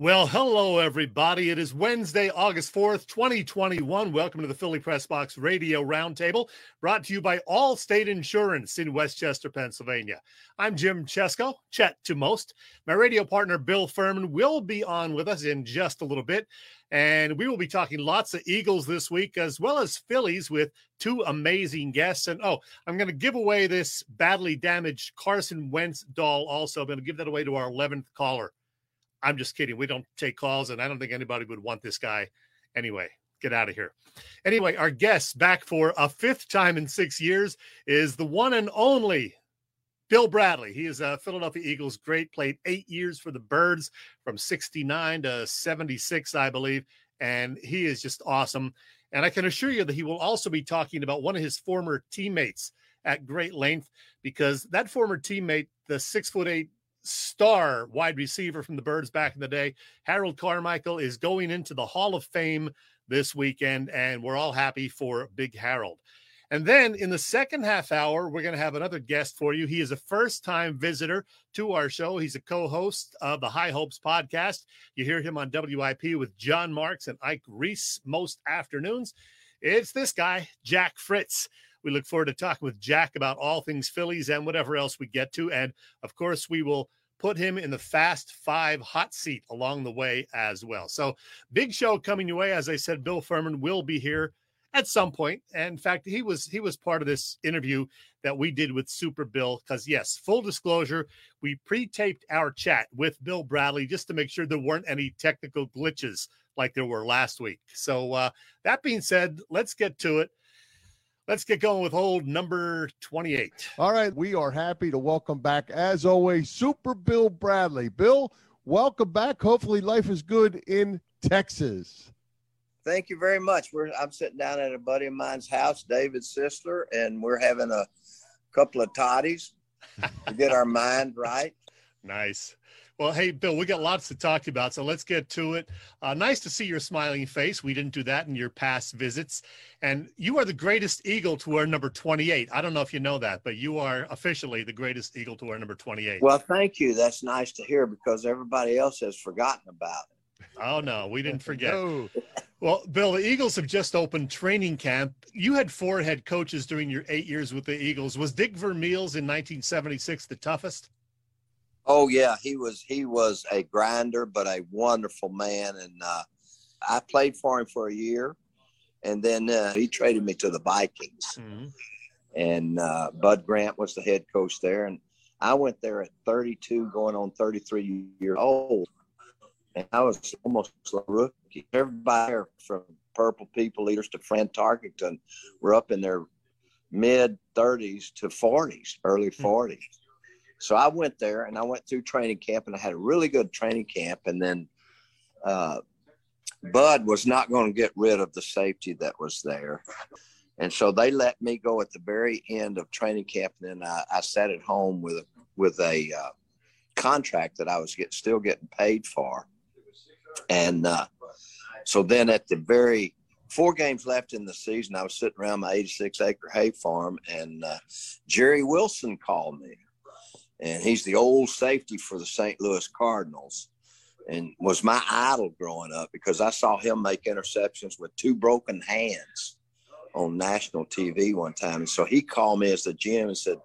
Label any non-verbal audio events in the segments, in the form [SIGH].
Well, hello, everybody. It is Wednesday, August 4th, 2021. Welcome to the Philly Press Box Radio Roundtable, brought to you by Allstate Insurance in West Chester, Pennsylvania. I'm Jim Chesko, Chet to most. My radio partner, Bill Furman, will be on with us in just a little bit. And we will be talking lots of Eagles this week, as well as Phillies, with two amazing guests. And oh, I'm going to give away this badly damaged Carson Wentz doll also. I'm going to give that away to our 11th caller. I'm just kidding. We don't take calls, and I don't think anybody would want this guy anyway. Get out of here. Anyway, our guest back for a fifth time in six years is the one and only Bill Bradley. He is a Philadelphia Eagles great, played eight years for the Birds from 69 to 76, I believe. And he is just awesome. And I can assure you that he will also be talking about one of his former teammates at great length because that former teammate, the six foot eight star wide receiver from the Birds back in the day. Harold Carmichael is going into the Hall of Fame this weekend, and we're all happy for Big Harold. And then in the second half hour, we're going to have another guest for you. He is a first time visitor to our show. He's a co host of the High Hopes podcast. You hear him on WIP with Jon Marks and Ike Reese most afternoons. It's this guy, Jack Fritz. We look forward to talking with Jack about all things Phillies and whatever else we get to. And of course, we will put him in the fast five hot seat along the way as well. So, big show coming your way. As I said, Bill Furman will be here at some point. And in fact, he was he was part of this interview that we did with Super Bill. Because yes, full disclosure, we pre-taped our chat with Bill Bradley just to make sure there weren't any technical glitches like there were last week. So uh, that being said, let's get to it. Let's get going with old number 28. All right. We are happy to welcome back, as always, Super Bill Bradley. Bill, welcome back. Hopefully, life is good in Texas. Thank you very much. We're, I'm sitting down at a buddy of mine's house, David Sisler, and we're having a couple of toddies to get our mind right. [LAUGHS] Nice. Well, hey, Bill, we got lots to talk about, so let's get to it. Uh, nice to see your smiling face. We didn't do that in your past visits. And you are the greatest Eagle to wear number 28. I don't know if you know that, but you are officially the greatest Eagle to wear number 28. Well, thank you. That's nice to hear because everybody else has forgotten about it. Oh, no, we didn't forget. no. Well, Bill, the Eagles have just opened training camp. You had four head coaches during your eight years with the Eagles. Was Dick Vermeil's in 1976 the toughest? Oh yeah, he was he was a grinder, but a wonderful man. And uh, I played for him for a year, and then uh, he traded me to the Vikings. Mm-hmm. And uh, Bud Grant was the head coach there, and I went there at 32, going on 33 years old, and I was almost a rookie. Everybody from Purple People Eaters to Fran Tarkenton were up in their mid 30s to 40s, early 40s. So I went there and I went through training camp and I had a really good training camp. And then uh, Bud was not going to get rid of the safety that was there. And so they let me go at the very end of training camp. And then I, I sat at home with, with a uh, contract that I was get, still getting paid for. And uh, so then at the very four games left in the season, I was sitting around my 86 acre hay farm and uh, Jerry Wilson called me and he's the old safety for the St. Louis Cardinals and was my idol growing up because I saw him make interceptions with two broken hands on national TV one time. And so he called me as the GM and said,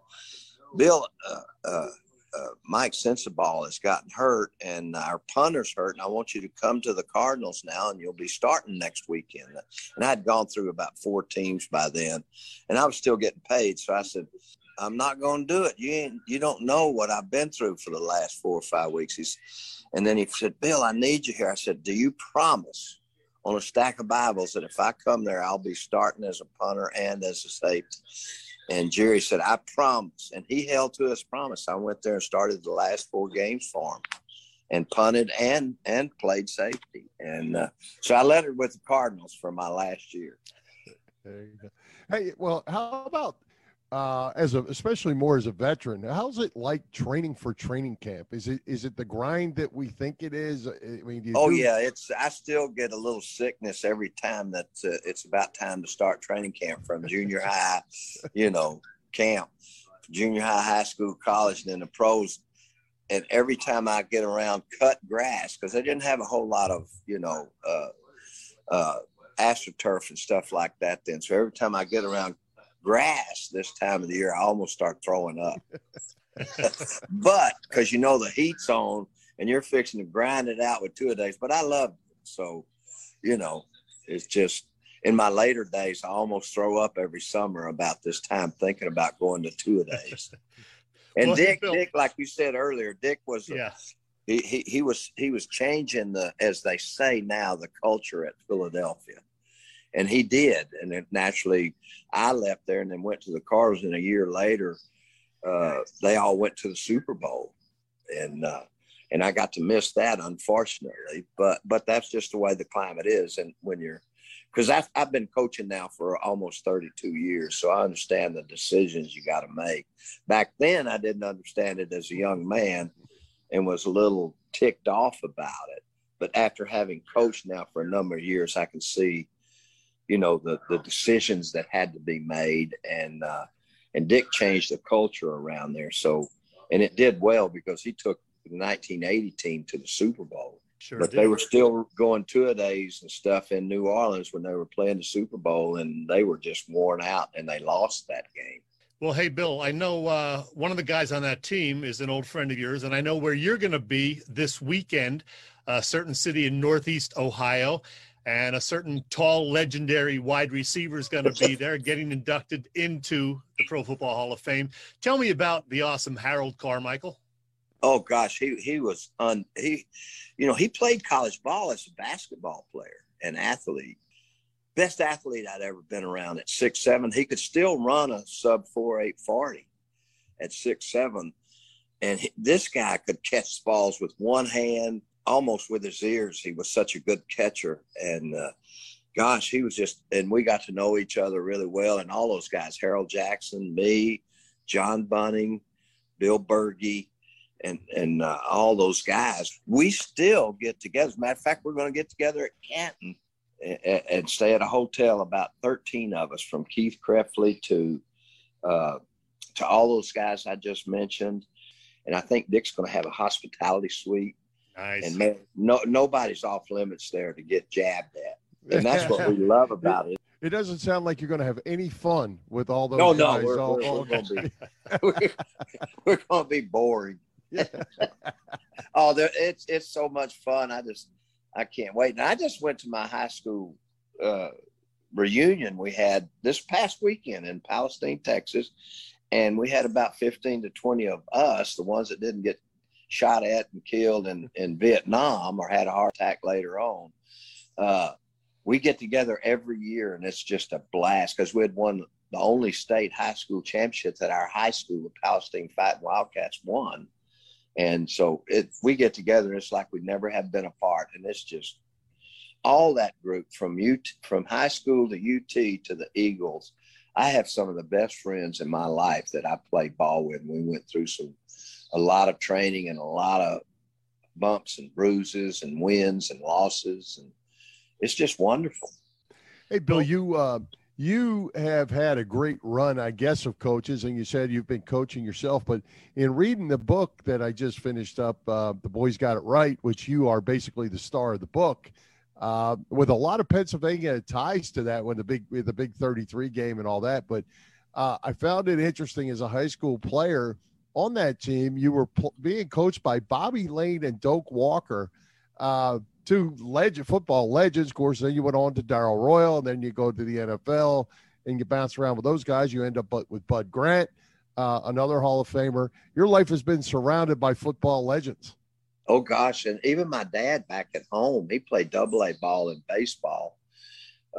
Bill, uh, uh, uh, Mike Sensibaugh has gotten hurt and our punter's hurt, and I want you to come to the Cardinals now, and you'll be starting next weekend. And I had gone through about four teams by then, and I was still getting paid. So I said, I'm not going to do it. You ain't, you don't know what I've been through for the last four or five weeks. He's, and then he said, Bill, I need you here. I said, do you promise on a stack of Bibles that if I come there, I'll be starting as a punter and as a safety? And Jerry said, I promise. And he held to his promise. I went there and started the last four games for him and punted and, and played safety. And uh, so I it with the Cardinals for my last year. Hey, well, how about uh, as a especially more as a veteran. How's it like training for training camp? Is it is it the grind that we think it is? I mean, oh do... yeah, it's. I still get a little sickness every time that uh, it's about time to start training camp from junior high, [LAUGHS] you know, camp, junior high, high school, college, and then the pros. And every time I get around cut grass, because they didn't have a whole lot of, you know, uh, uh, astroturf and stuff like that then. So every time I get around grass this time of the year, I almost start throwing up. [LAUGHS] but because you know the heat's on and you're fixing to grind it out with two a days. But I love it. So, you know, it's just in my later days, I almost throw up every summer about this time thinking about going to two a days. [LAUGHS] And well, Dick, Dick, like you said earlier, Dick was yeah. he, he he was he was changing the as they say now the culture at Philadelphia and he did. And then naturally, I left there and then went to the Cardinals. And a year later, uh, they all went to the Super Bowl, and uh, and I got to miss that, unfortunately. But but that's just the way the climate is. And when you're because I've, I've been coaching now for almost 32 years, so I understand the decisions you got to make. Back then, I didn't understand it as a young man and was a little ticked off about it. But after having coached now for a number of years, I can see you know the the decisions that had to be made and uh, and Dick changed the culture around there so and it did well because he took the 1980 team to the Super Bowl. Sure but did. they were still going two a days and stuff in New Orleans when they were playing the Super Bowl, and they were just worn out, and they lost that game. Well, hey, Bill, I know uh, one of the guys on that team is an old friend of yours, and I know where you're going to be this weekend, a certain city in Northeast Ohio and a certain tall, legendary wide receiver is going to be there getting inducted into the Pro Football Hall of Fame. Tell me about the awesome Harold Carmichael. Oh gosh, he he was on he, you know, he played college ball as a basketball player and athlete. Best athlete I'd ever been around at six seven. He could still run a sub four eight forty at six seven, and he, this guy could catch balls with one hand, almost with his ears. He was such a good catcher. And uh, gosh, he was just, and we got to know each other really well. And all those guys, Harold Jackson, me, John Bunting, Bill Bergey, and, and uh, all those guys, we still get together. As a matter of fact, we're going to get together at Canton and, stay at a hotel, about 13 of us from Keith Krepfle to, uh, to all those guys I just mentioned. And I think Dick's going to have a hospitality suite Nice. And man, no nobody's off limits there to get jabbed at, and that's what we [LAUGHS] love about it. It doesn't sound like you're going to have any fun with all those. No, guys no, we're, all, we're, all we're going to be [LAUGHS] [LAUGHS] we're, we're going to be boring. Yeah. oh, there, it's it's so much fun. I just I can't wait. And I just went to my high school uh, reunion we had this past weekend in Palestine, Texas, and we had about 15 to 20 of us, the ones that didn't get shot at and killed in, in Vietnam or had a heart attack later on. Uh, we get together every year and it's just a blast because we had won the only state high school championships that our high school, Palestine Fighting Wildcats, won. And so it, we get together, and it's like we never have been apart. And it's just all that group from UT, from high school to UT to the Eagles. I have some of the best friends in my life that I played ball with. We went through some a lot of training and a lot of bumps and bruises and wins and losses and it's just wonderful. Hey Bill, you uh, you have had a great run, I guess, of coaches, and you said you've been coaching yourself. But in reading the book that I just finished up, uh, "The Boys Got It Right," which you are basically the star of the book, uh, with a lot of Pennsylvania ties to that, when the big the big thirty three game and all that. But uh, I found it interesting as a high school player on that team, you were pl- being coached by Bobby Layne and Doak Walker, uh, two legend football legends. Of course, then you went on to Darrell Royal, and then you go to the NFL and you bounce around with those guys. You end up with Bud Grant, uh, another Hall of Famer. Your life has been surrounded by football legends. Oh gosh, and even my dad back at home, he played double A ball in baseball,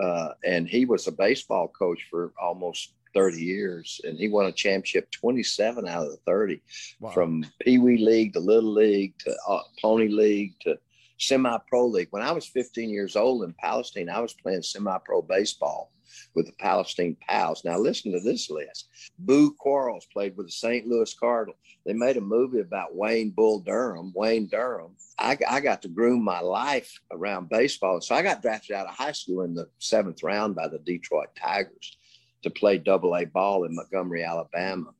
uh, and he was a baseball coach for almost 30 years and he won a championship 27 out of the 30 wow. from pee wee league to little league to uh, pony league to semi-pro league. When I was 15 years old in Palestine, I was playing semi-pro baseball with the Palestine Pals. Now listen to this list. Boo Quarles played with the St. Louis Cardinals. They made a movie about Wayne Bull Durham. Wayne Durham. I, I got to groom my life around baseball. So I got drafted out of high school in the seventh round by the Detroit Tigers to play double A ball in Montgomery, Alabama.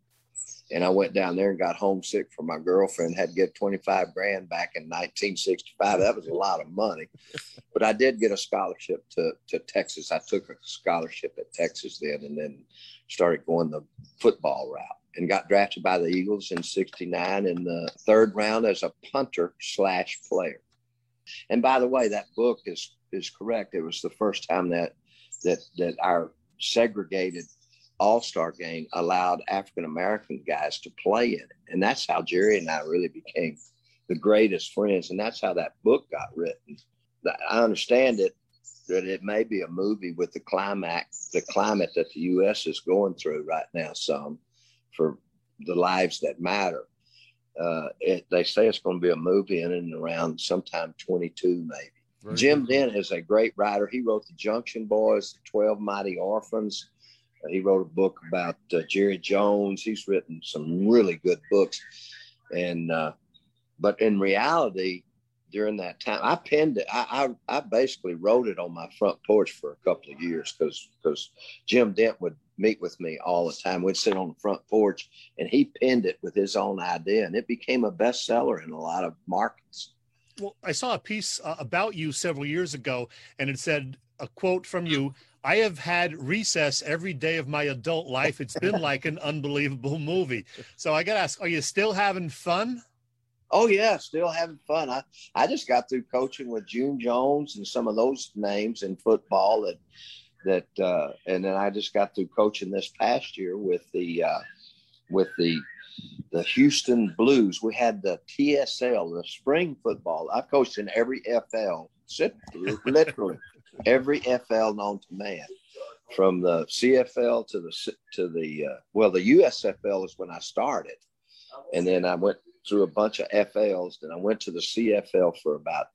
And I went down there and got homesick for my girlfriend, had to get 25 grand back in 1965. That was a lot of money. [LAUGHS] but I did get a scholarship to, to Texas. I took a scholarship at Texas then and then started going the football route and got drafted by the Eagles in 69 in the third round as a punter slash player. And by the way, that book is is correct. It was the first time that that that our segregated all Star game allowed African American guys to play in it. And that's how Jerry and I really became the greatest friends. And that's how that book got written. I understand it that it may be a movie with the climax, the climate that the U.S. is going through right now, some for the lives that matter. Uh, it, they say it's going to be a movie in and around sometime 22, maybe. Right. Jim Dent is a great writer. He wrote The Junction Boys, The 12 Mighty Orphans, he wrote a book about uh, Jerry Jones. He's written some really good books, and uh, but in reality, during that time, I penned it. I, I, I basically wrote it on my front porch for a couple of years because because Jim Dent would meet with me all the time. We'd sit on the front porch, and he penned it with his own idea, and it became a bestseller in a lot of markets. Well, I saw a piece uh, about you several years ago, and it said a quote from you I have had recess every day of my adult life. It's been like an unbelievable movie. So I got to ask, are you still having fun? Oh yeah, still having fun. I, I just got through coaching with June Jones and some of those names in football that that uh, and then I just got through coaching this past year with the uh, with the the Houston Blues. We had the TSL, the spring football. I coached in every FL, [LAUGHS] literally every FL known to man, from the CFL to the to the uh, well, the USFL is when I started, and then I went through a bunch of FLs. Then I went to the CFL for about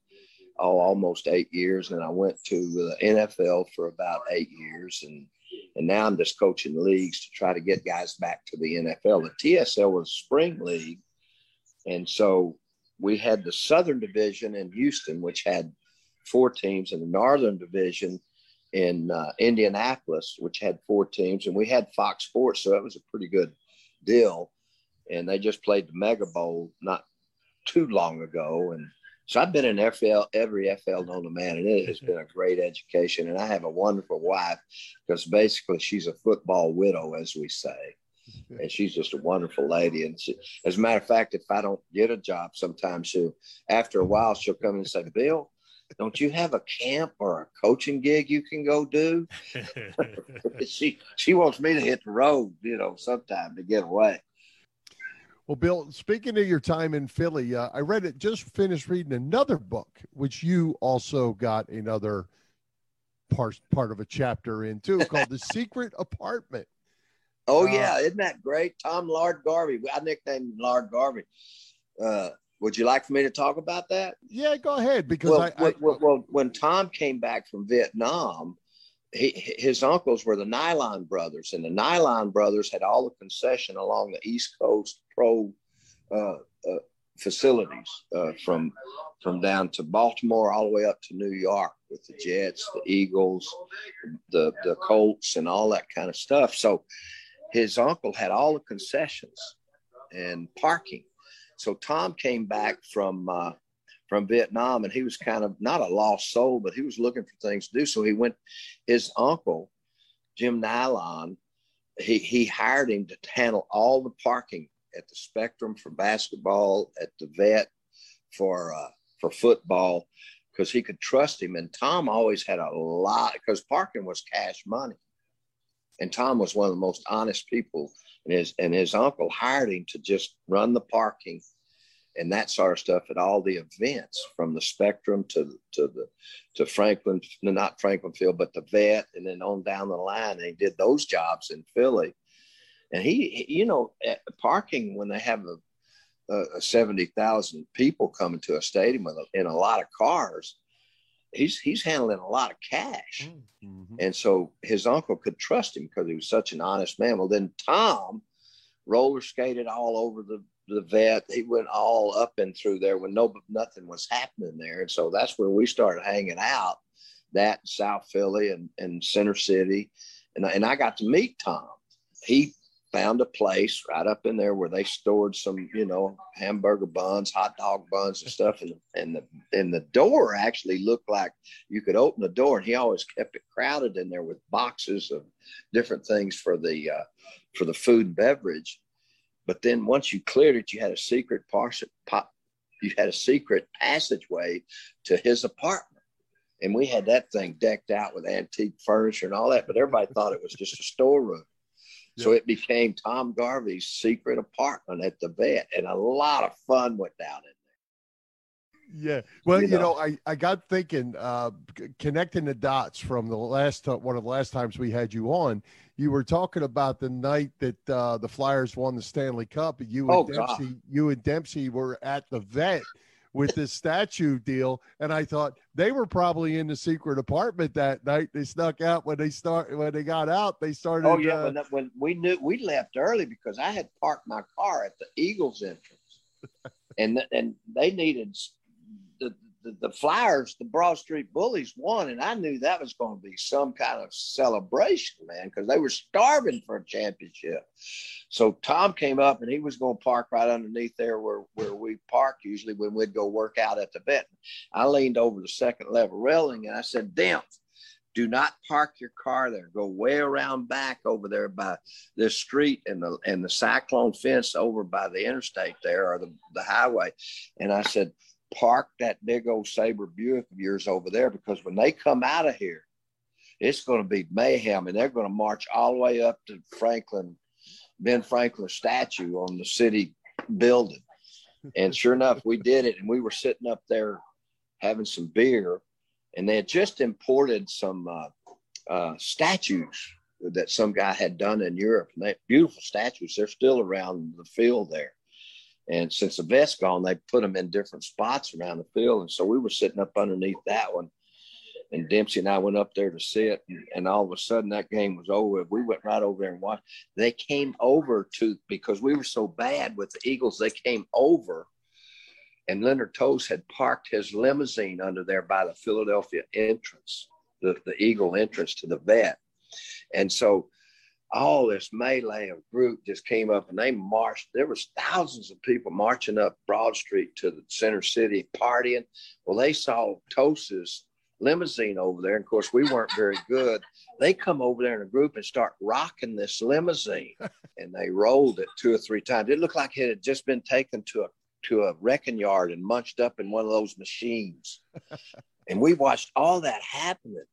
oh almost eight years, and I went to the NFL for about eight years, and and now I'm just coaching leagues to try to get guys back to the NFL. The TSL was spring league, and so we had the Southern Division in Houston, which had four teams and the Northern Division in uh, Indianapolis, which had four teams, and we had Fox Sports, so that was a pretty good deal. And they just played the Mega Bowl not too long ago, and so I've been in FL every FL known to man, and it has been a great education. And I have a wonderful wife because basically she's a football widow, as we say. And she's just a wonderful lady. And she, as a matter of fact, if I don't get a job, sometimes she'll, after a while, she'll come and say, Bill, don't you have a camp or a coaching gig you can go do? [LAUGHS] [LAUGHS] she she wants me to hit the road, you know, sometime to get away. Well, Bill, speaking of your time in Philly, uh, I read it. Just finished reading another book, which you also got another part part of a chapter in too, [LAUGHS] called "The Secret Apartment." Oh uh, yeah, isn't that great? Tom Lard Garvey. I nicknamed Lard Garvey. Uh, would you like for me to talk about that? Yeah, go ahead. Because well, I, I well, well, when Tom came back from Vietnam, he, his uncles were the Nylon brothers, and the Nylon brothers had all the concession along the East Coast pro uh, uh, facilities uh, from from down to Baltimore all the way up to New York with the Jets, the Eagles, the the Colts, and all that kind of stuff. So his uncle had all the concessions and parking so Tom came back from uh, from Vietnam, and he was kind of not a lost soul, but he was looking for things to do. So he went. His uncle, Jim Nylon, he he hired him to handle all the parking at the Spectrum for basketball, at the Vet for uh, for football, because he could trust him. And Tom always had a lot because parking was cash money, and Tom was one of the most honest people and his and his uncle hired him to just run the parking and that sort of stuff at all the events from the spectrum to to the to franklin not franklin field but the vet and then on down the line They did those jobs in philly and he, you know parking when they have a uh, 70,000 people coming to a stadium in a lot of cars, he's he's handling a lot of cash. Mm-hmm. And so his uncle could trust him because he was such an honest man. Well, then Tom roller skated all over the, the vet. He went all up and through there when no nothing was happening there. And so that's where we started hanging out, that South Philly and, and Center City. And, and I got to meet Tom. He found a place right up in there where they stored some, you know, hamburger buns, hot dog buns, and stuff. And and the and the door actually looked like you could open the door, and he always kept it crowded in there with boxes of different things for the uh, for the food and beverage. But then once you cleared it, you had a secret parcel, pop, you had a secret passageway to his apartment. And we had that thing decked out with antique furniture and all that, but everybody [LAUGHS] thought it was just a storeroom. So it became Tom Garvey's secret apartment at the vet, and a lot of fun went down in there. Yeah. Well, you, you know, know, I, I got thinking, uh, connecting the dots from the last uh, one of the last times we had you on. You were talking about the night that uh, the Flyers won the Stanley Cup. You and oh, Dempsey, God. you and Dempsey were at the vet with this statue deal. And I thought they were probably in the secret apartment that night. They snuck out when they start when they got out. They started. Oh yeah, uh, when, when we knew we left early because I had parked my car at the Eagles entrance, [LAUGHS] and and they needed the, the, the Flyers, the Broad Street Bullies won, and I knew that was going to be some kind of celebration, man, because they were starving for a championship. So Tom came up and he was going to park right underneath there where, where we park usually when we'd go work out at the vet. I leaned over the second level railing and I said, Damn, do not park your car there. Go way around back over there by this street and the and the cyclone fence over by the interstate there or the, the highway. And I said, park that big old Sabre Buick of yours over there because when they come out of here, it's going to be mayhem and they're going to march all the way up to Franklin, Ben Franklin statue on the city building. And sure enough, we did it. And we were sitting up there having some beer and they had just imported some uh, uh, statues that some guy had done in Europe. And they beautiful statues. They're still around the field there. And since the vet's gone, they put them in different spots around the field. And so we were sitting up underneath that one. And Dempsey and I went up there to sit, and, all of a sudden that game was over. We went right over there and watched. They came over to because we were so bad with the Eagles. They came over, and Leonard Tose had parked his limousine under there by the Philadelphia entrance, the, the Eagle entrance to the vet. And so all this melee of group just came up and they marched. There was thousands of people marching up Broad Street to the center city partying. Well, they saw Tose' limousine over there. And of course, we weren't very good. They come over there in a group and start rocking this limousine. [LAUGHS] and they rolled it two or three times. It looked like it had just been taken to a to a wrecking yard and munched up in one of those machines. [LAUGHS] and we watched all that happening.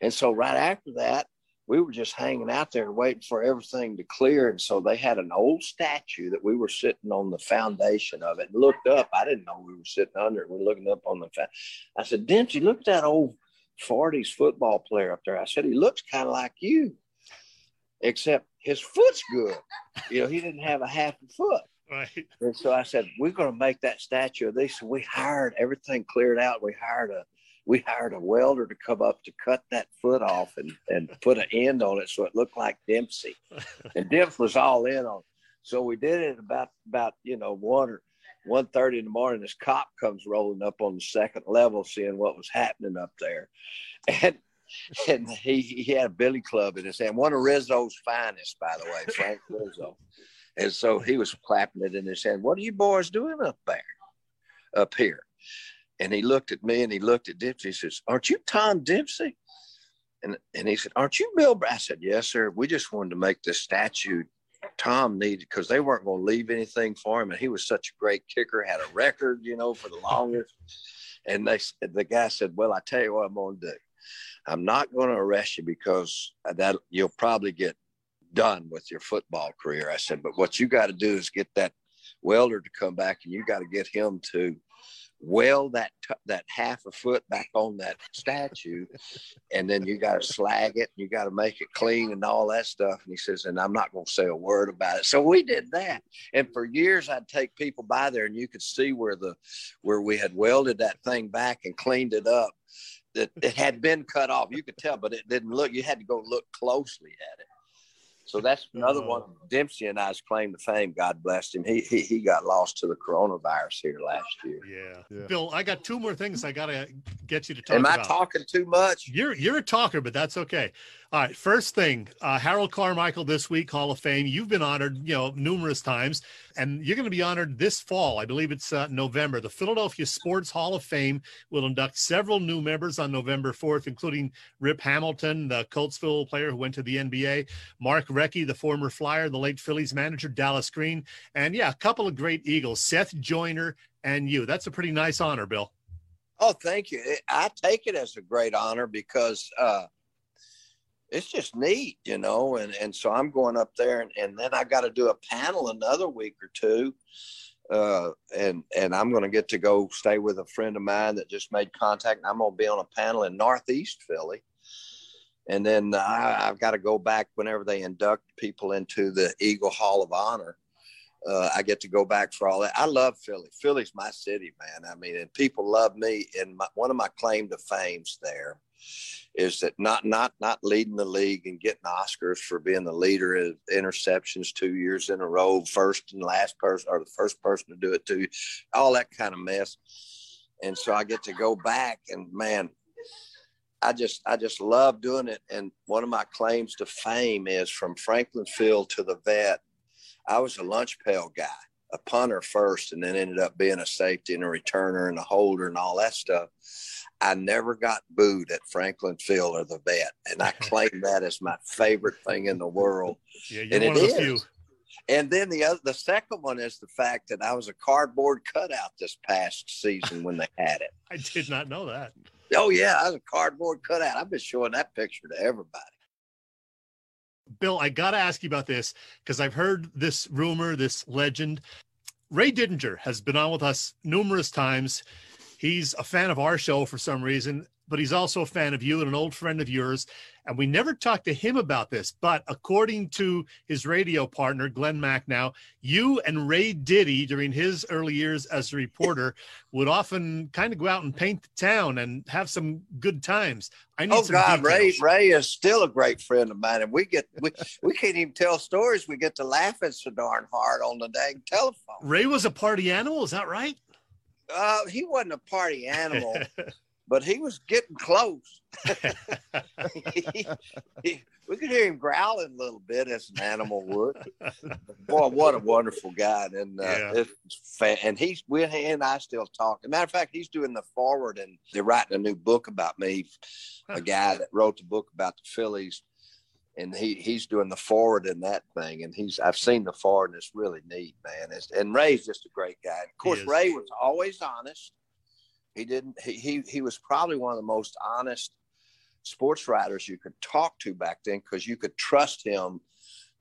And so right after that, we were just hanging out there and waiting for everything to clear. And so they had an old statue that we were sitting on the foundation of it and looked up. I didn't know we were sitting under it. We're looking up on the, fa- I said, Dempsey, look at that old 40s football player up there. I said, he looks kind of like you, except his foot's good. You know, he didn't have a half a foot. Right. And so I said, we're going to make that statue of this. we hired everything cleared out. We hired a we hired a welder to come up to cut that foot off and, and put an end on it so it looked like Dempsey. [LAUGHS] And Dempsey was all in on it. So we did it about about you know one or one thirty in the morning. This cop comes rolling up on the second level, seeing what was happening up there, [LAUGHS] and and he, he had a billy club in his hand, one of Rizzo's finest, by the way, Frank [LAUGHS] Rizzo. And so he was clapping it in his hand. What are you boys doing up there, up here? And he looked at me and he looked at Dempsey. He says, Aren't you Tom Dempsey? And, and he said, Aren't you Bill? I said, Yes, sir. We just wanted to make the statue Tom needed because they weren't going to leave anything for him. And he was such a great kicker, had a record, you know, for the longest. [LAUGHS] And they the guy said, Well, I tell you what I'm going to do. I'm not going to arrest you because that you'll probably get done with your football career. I said, but what you got to do is get that welder to come back and you got to get him to weld that t- that half a foot back on that statue, and then you got to slag it, and you got to make it clean and all that stuff. And he says, and I'm not going to say a word about it. So we did that, and for years I'd take people by there, and you could see where the where we had welded that thing back and cleaned it up. That it had been cut off. You could tell, but it didn't look. You had to go look closely at it. So that's another uh-huh. one. Dempsey and I's claim to fame. God bless him. He, he he got lost to the coronavirus here last year. Yeah. yeah. Bill, I got two more things I gotta get you to talk about. Am about. I talking too much? You're you're a talker, but that's okay. All right. First thing, uh, Harold Carmichael this week, Hall of Fame. You've been honored, you know, numerous times, and you're going to be honored this fall. I believe it's uh, November. The Philadelphia Sports Hall of Fame will induct several new members on November 4th, including Rip Hamilton, the Coatesville player who went to the NBA, Mark Recchi, the former Flyer, the late Phillies manager, Dallas Green, and yeah, a couple of great Eagles, Seth Joyner and you. That's a pretty nice honor, Bill. Oh, thank you. I take it as a great honor because uh, it's just neat, you know. And and so I'm going up there, and, and then I got to do a panel another week or two, uh, and and I'm going to get to go stay with a friend of mine that just made contact. And I'm going to be on a panel in Northeast Philly, and then I, I've got to go back whenever they induct people into the Eagle Hall of Honor. Uh, I get to go back for all that. I love Philly. Philly's my city, man. I mean, and people love me. And my, one of my claim to fame's there is that not not not leading the league and getting Oscars for being the leader of interceptions two years in a row, first and last person or the first person to do it too, all that kind of mess. And so I get to go back and man, I just I just love doing it. And one of my claims to fame is from Franklin Field to the vet. I was a lunch pail guy, a punter first, and then ended up being a safety and a returner and a holder and all that stuff. I never got booed at Franklin Field or the vet, and I [LAUGHS] claim that as my favorite thing in the world. Yeah, you're and one of the few. And then the other, the second one is the fact that I was a cardboard cutout this past season when they had it. [LAUGHS] I did not know that. Oh yeah, I was a cardboard cutout. I've been showing that picture to everybody. Bill, I got to ask you about this because I've heard this rumor, this legend. Ray Didinger has been on with us numerous times. He's a fan of our show for some reason, but he's also a fan of you and an old friend of yours. And we never talked to him about this. But according to his radio partner, Glenn Macnow, you and Ray Diddy, during his early years as a reporter, [LAUGHS] would often kind of go out and paint the town and have some good times. I need oh some God, details. Ray Ray is still a great friend of mine, and we get we we can't even tell stories. We get to laughing so darn hard on the dang telephone. Ray was a party animal, is that right? Uh, he wasn't a party animal, [LAUGHS] but he was getting close. he, [LAUGHS] [LAUGHS] he, we could hear him growling a little bit as an animal would. Boy, what a wonderful guy! And uh, yeah. fan- and he's we he and I still talk. As a matter of fact, he's doing the forward, and they're writing a new book about me. A guy that wrote the book about the Phillies and he he's doing the forward in that thing and he's i've seen the forward and it's really neat man. It's, and ray's just a great guy. Of course ray was always honest. He didn't he, he he was probably one of the most honest sports writers you could talk to back then because you could trust him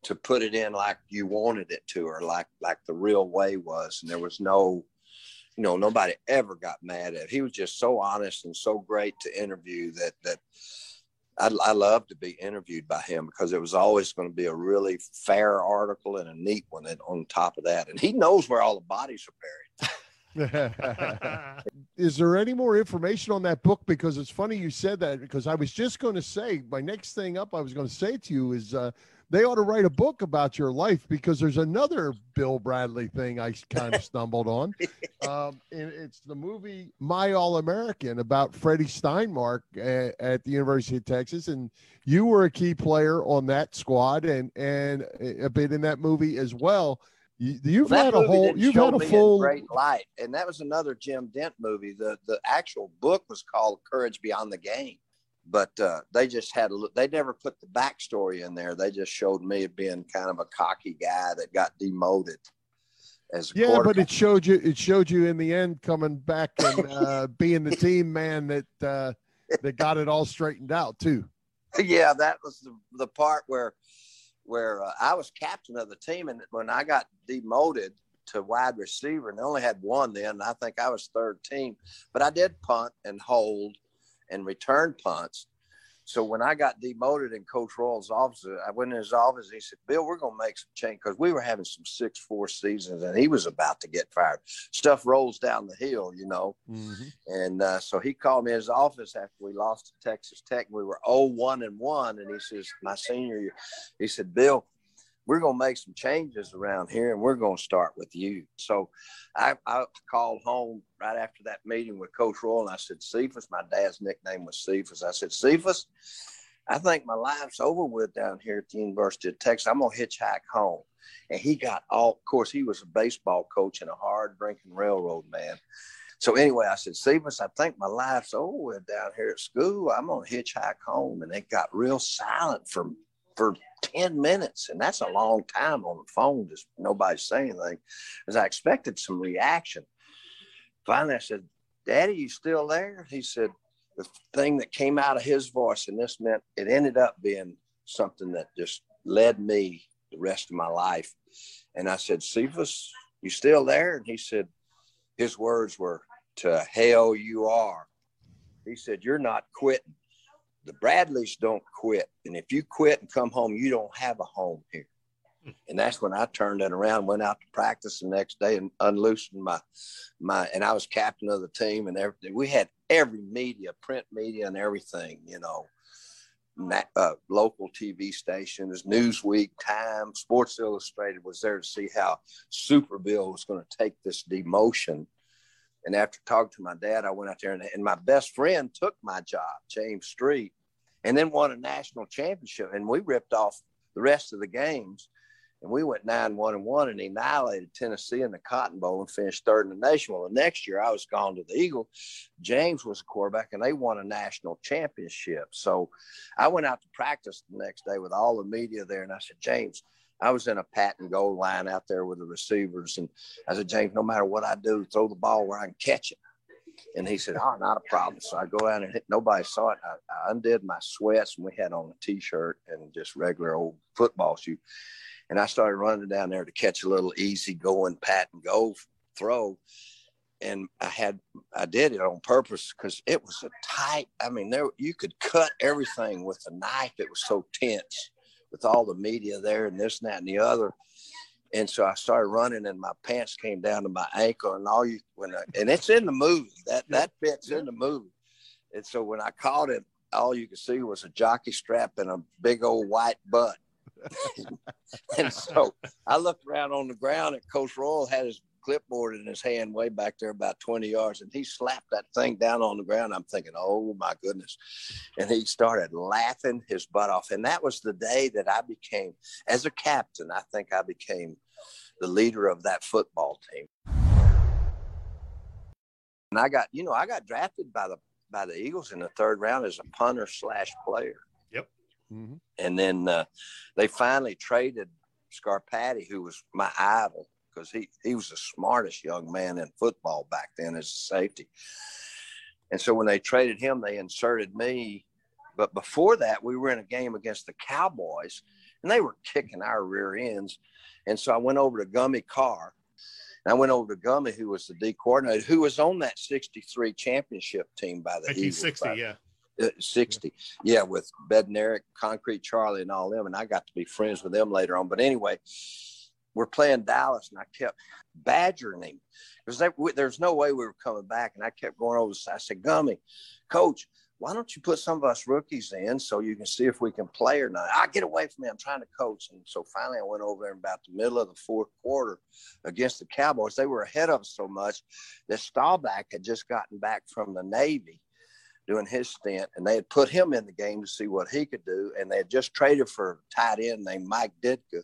to put it in like you wanted it to or like like the real way was. And there was no you know nobody ever got mad at he was just so honest and so great to interview that that I, I love to be interviewed by him because it was always going to be a really fair article and a neat one and on top of that. And he knows where all the bodies are buried. [LAUGHS] Is there any more information on that book? Because it's funny you said that because I was just going to say my next thing up I was going to say to you is uh, they ought to write a book about your life because there's another Bill Bradley thing I kind of [LAUGHS] stumbled on. Um, and it's the movie My All American about Freddie Steinmark at, at, the University of Texas. And you were a key player on that squad and, and a bit in that movie as well. You, have well, had a whole, you've had a full great light. And that was another Jim Dent movie. The, the actual book was called Courage Beyond the Game but uh, they just had a look. they never put the backstory in there. They just showed me it being kind of a cocky guy that got demoted. As yeah, but it showed you it showed you in the end coming back and uh, [LAUGHS] being the team man that uh, that got it all straightened out too. Yeah, that was the, the part where where uh, I was captain of the team, and when I got demoted to wide receiver, and they only had one then. And I think I was third team, but I did punt and hold and return punts. So when I got demoted in Coach Royal's office, I went in his office. And he said, "Bill, we're going to make some change because we were having some six four seasons, and he was about to get fired. Stuff rolls down the hill, you know." Mm-hmm. And uh, so he called me in his office after we lost to Texas Tech. We were 0-1 and one, and he says, "My senior year," he said, "Bill." We're going to make some changes around here and we're going to start with you. So I, I called home right after that meeting with Coach Royal and I said, Cephas, my dad's nickname was Cephas. I said, Cephas, I think my life's over with down here at the University of Texas. I'm going to hitchhike home. And he got all, of course, he was a baseball coach and a hard drinking railroad man. So anyway, I said, Cephas, I think my life's over with down here at school. I'm going to hitchhike home. And it got real silent for, for 10 minutes. And that's a long time on the phone, just nobody saying anything. As I expected some reaction. Finally, I said, Daddy, you still there? He said, the thing that came out of his voice, and this meant it ended up being something that just led me the rest of my life. And I said, Cephas, you still there? And he said, his words were, to hell you are. He said, you're not quitting the Bradleys don't quit. And if you quit and come home, you don't have a home here. And that's when I turned it around, went out to practice the next day and unloosened my my and I was captain of the team and everything. We had every media, print media and everything, you know. Uh, local TV stations, Newsweek, Time, Sports Illustrated was there to see how Super Bill was going to take this demotion and after talking to my dad, I went out there and, and my best friend took my job, James Street, and then won a national championship. And we ripped off the rest of the games. And we went nine one and one and annihilated Tennessee in the Cotton Bowl and finished third in the nation. Well, the next year I was gone to the Eagle. James was a quarterback and they won a national championship. So I went out to practice the next day with all the media there, and I said, James, I was in a pat and goal line out there with the receivers. And I said, James, no matter what I do, throw the ball where I can catch it. And he said, Oh, not a problem. So I go out and hit, nobody saw it. I, I undid my sweats and we had on a t shirt and just regular old football shoe. And I started running down there to catch a little easy going pat and go throw. And I had, I did it on purpose because it was a tight, I mean, there, you could cut everything with a knife. It was so tense with all the media there and this and that and the other. And so I started running, and my pants came down to my ankle, and all you when I, and it's in the movie that that fits in the movie. And so when I caught it, all you could see was a jockey strap and a big old white butt. [LAUGHS] and so I looked around on the ground, and Coach Royal had his clipboard in his hand way back there about 20 yards and he slapped that thing down on the ground. I'm thinking oh my goodness. And he started laughing his butt off. And that was the day that i became as a captain i think i became the leader of that football team. And i got you know i got drafted by the by the eagles in the third round as a punter slash player. Yep. Mm-hmm. and then uh, they finally traded Scarpati who was my idol because he, he was the smartest young man in football back then as a safety. And so when they traded him, they inserted me. But before that, we were in a game against the Cowboys, and they were kicking our rear ends. And so I went over to Gummy Carr. And I went over to Gummy, who was the D coordinator, who was on that 63 championship team by the 1960, Eagles, yeah. Uh, 60 yeah with bednarik concrete charlie and all them and i got to be friends with them later on but anyway we're playing Dallas, and I kept badgering him because there's no way we were coming back. And I kept going over. I said, Gummy, coach, why don't you put some of us rookies in so you can see if we can play or not? I get away from me. I'm trying to coach. And so finally, I went over there in about the middle of the fourth quarter against the Cowboys. They were ahead of us so much that Staubach had just gotten back from the Navy doing his stint, and they had put him in the game to see what he could do. And they had just traded for a tight end named Mike Ditka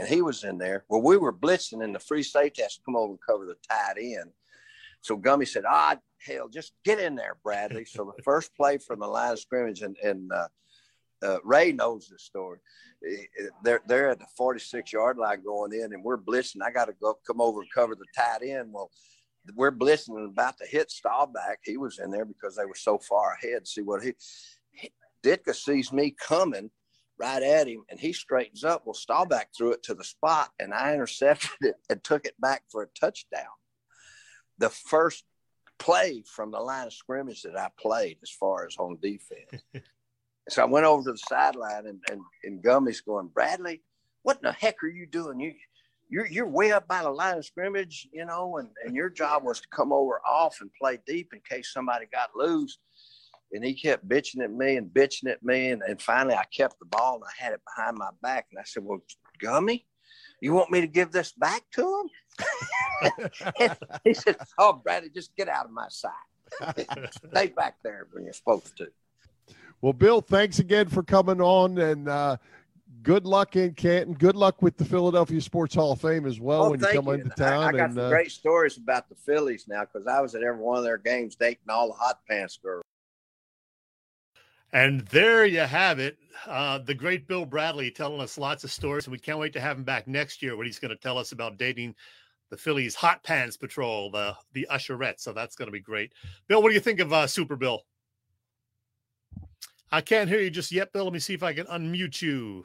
and he was in there. Well, we were blitzing, and the free safety has to come over and cover the tight end. So Gummy said, "Ah, hell, just get in there, Bradley." so the first play from the line of scrimmage, and, and uh, uh, Ray knows this story. They're they're at the 46 yard line going in, and we're blitzing. I got to go come over and cover the tight end. Well, we're blitzing and about to hit Staubach. He was in there because they were so far ahead. See what he, he Ditka sees me coming right at him and he straightens up. Well, Staubach threw it to the spot and I intercepted it and took it back for a touchdown. The first play from the line of scrimmage that I played as far as on defense. [LAUGHS] so I went over to the sideline and, and, and Gummy's going, Bradley, what in the heck are you doing? You you're you're way up by the line of scrimmage, you know, and, and your job was to come over off and play deep in case somebody got loose and he kept bitching at me and bitching at me. And, and finally, I kept the ball and I had it behind my back. And I said, Well, Gummy, you want me to give this back to him? [LAUGHS] he said, Oh, Bradley, just get out of my sight. [LAUGHS] Stay back there when you're supposed to. Well, Bill, thanks again for coming on and uh, good luck in Canton. Good luck with the Philadelphia Sports Hall of Fame as well oh, when you come you. into town. I, I got and, some uh, great stories about the Phillies now because I was at every one of their games dating all the hot pants girls. And there you have it. Uh, the great Bill Bradley telling us lots of stories. And we can't wait to have him back next year when he's going to tell us about dating the Phillies Hot Pants Patrol, the the Usherette. So that's going to be great. Bill, what do you think of uh, Super Bill? I can't hear you just yet, Bill. Let me see if I can unmute you.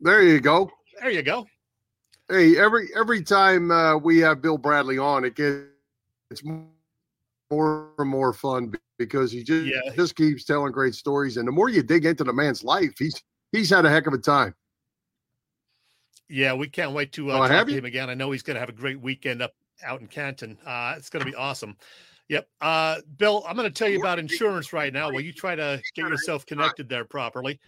There you go. There you go. Hey, every every time uh, we have Bill Bradley on, it gets it's more and more fun because he just Yeah. just keeps telling great stories. And the more you dig into the man's life, he's he's had a heck of a time. Yeah, we can't wait to uh, Oh, talk have to you? him again. I know he's going to have a great weekend up out in Canton. Uh, it's going to be awesome. Yep. Uh, Bill, I'm going to tell you about insurance right now while you try to get yourself connected there properly.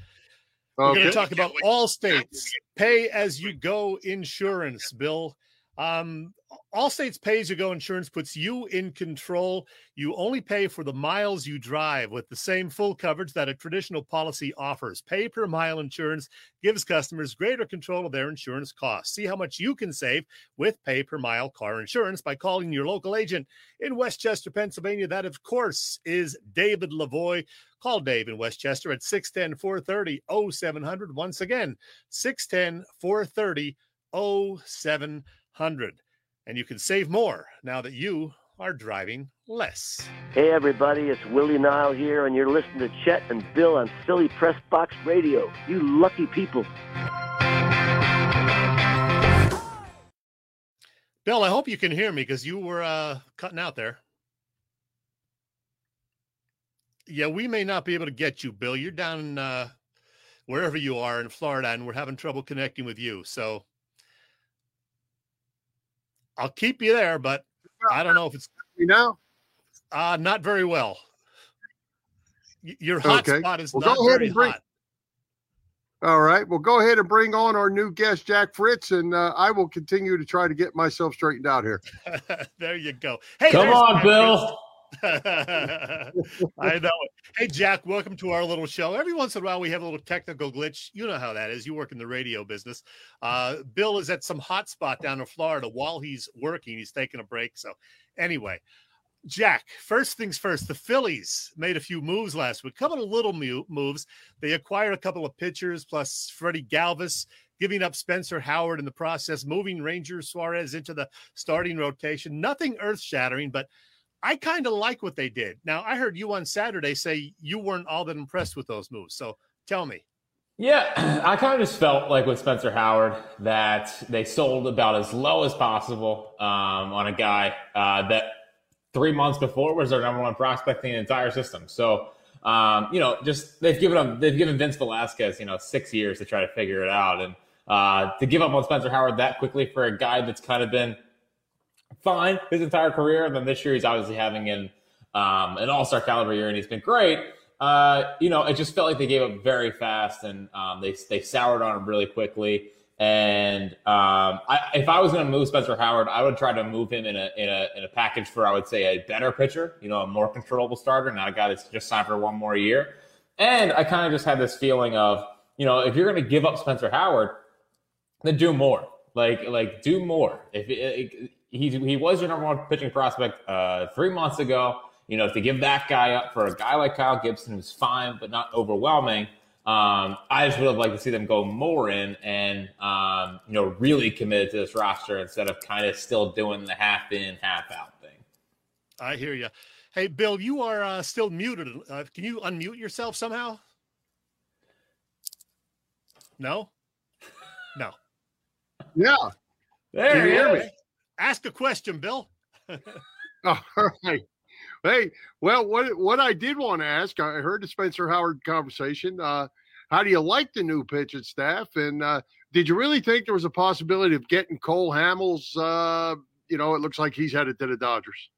We're going to talk about Allstate's pay as you go insurance, Bill. Um, Allstate's pay as you go insurance puts you in control. You only pay for the miles you drive with the same full coverage that a traditional policy offers. Pay per mile insurance gives customers greater control of their insurance costs. See how much you can save with pay per mile car insurance by calling your local agent in West Chester, Pennsylvania. That, of course, is David Lavoie. Call Dave in West Chester at 610 430 0700. Once again, 610 430 0700. And you can save more now that you are driving less. Hey everybody, it's Willie Nile here, and you're listening to Chet and Bill on Philly Press Box Radio. You lucky people. Bill, I hope you can hear me because you were uh, cutting out there. Yeah, we may not be able to get you, Bill. You're down in, uh, wherever you are in Florida, and we're having trouble connecting with you. So I'll keep you there, but I don't know if it's You know? uh, not very well. Your hot Okay. spot is Well, not go ahead very and bring- hot. All right. Well, go ahead and bring on our new guest, Jack Fritz, and uh, I will continue to try to get myself straightened out here. [LAUGHS] there you go. Hey, Come on, Jack Bill. [LAUGHS] I know. Hey, Jack, welcome to our little show. Every once in a while, we have a little technical glitch. You know how that is. You work in the radio business. Uh, Bill is at some hot spot down in Florida while he's working. He's taking a break. So, anyway, Jack, first things first, the Phillies made a few moves last week, a couple of little moves. They acquired a couple of pitchers plus Freddie Galvis, giving up Spencer Howard in the process, moving Ranger Suarez into the starting rotation. Nothing earth shattering, but I kind of like what they did. Now, I heard you on Saturday say you weren't all that impressed with those moves. So tell me. Yeah, [CLEARS THROAT] I kind of just felt like with Spencer Howard that they sold about as low as possible um, on a guy uh, that three months before was their number one prospect in the entire system. So, um, you know, just they've given them, they've given Vince Velasquez you know six years to try to figure it out, and uh, to give up on Spencer Howard that quickly for a guy that's kind of been fine his entire career, and then this year he's obviously having an um, an All Star caliber year, and he's been great. Uh, you know, it just felt like they gave up very fast, and um, they they soured on him really quickly. And um, I, if I was going to move Spencer Howard, I would try to move him in a, in a in a package for I would say a better pitcher, you know, a more controllable starter, not a guy that's just signed for one more year. And I kind of just had this feeling of, you know, if you're going to give up Spencer Howard, then do more. Like like do more. If it, it, he he was your number one pitching prospect uh, three months ago, you know, to give that guy up for a guy like Kyle Gibson, who's fine but not overwhelming. Um, I just would have liked to see them go more in and um, you know really committed to this roster instead of kind of still doing the half in, half out thing. I hear you. Hey, Bill, you are uh, still muted. Uh, can you unmute yourself somehow? No, no. Yeah. There Can you he hear is. me? Ask a question, Bill. [LAUGHS] All right. Hey, well, what what I did want to ask, I heard the Spencer Howard conversation. Uh, how do you like the new pitching staff? And uh, did you really think there was a possibility of getting Cole Hamels? Uh, you know, it looks like he's headed to the Dodgers.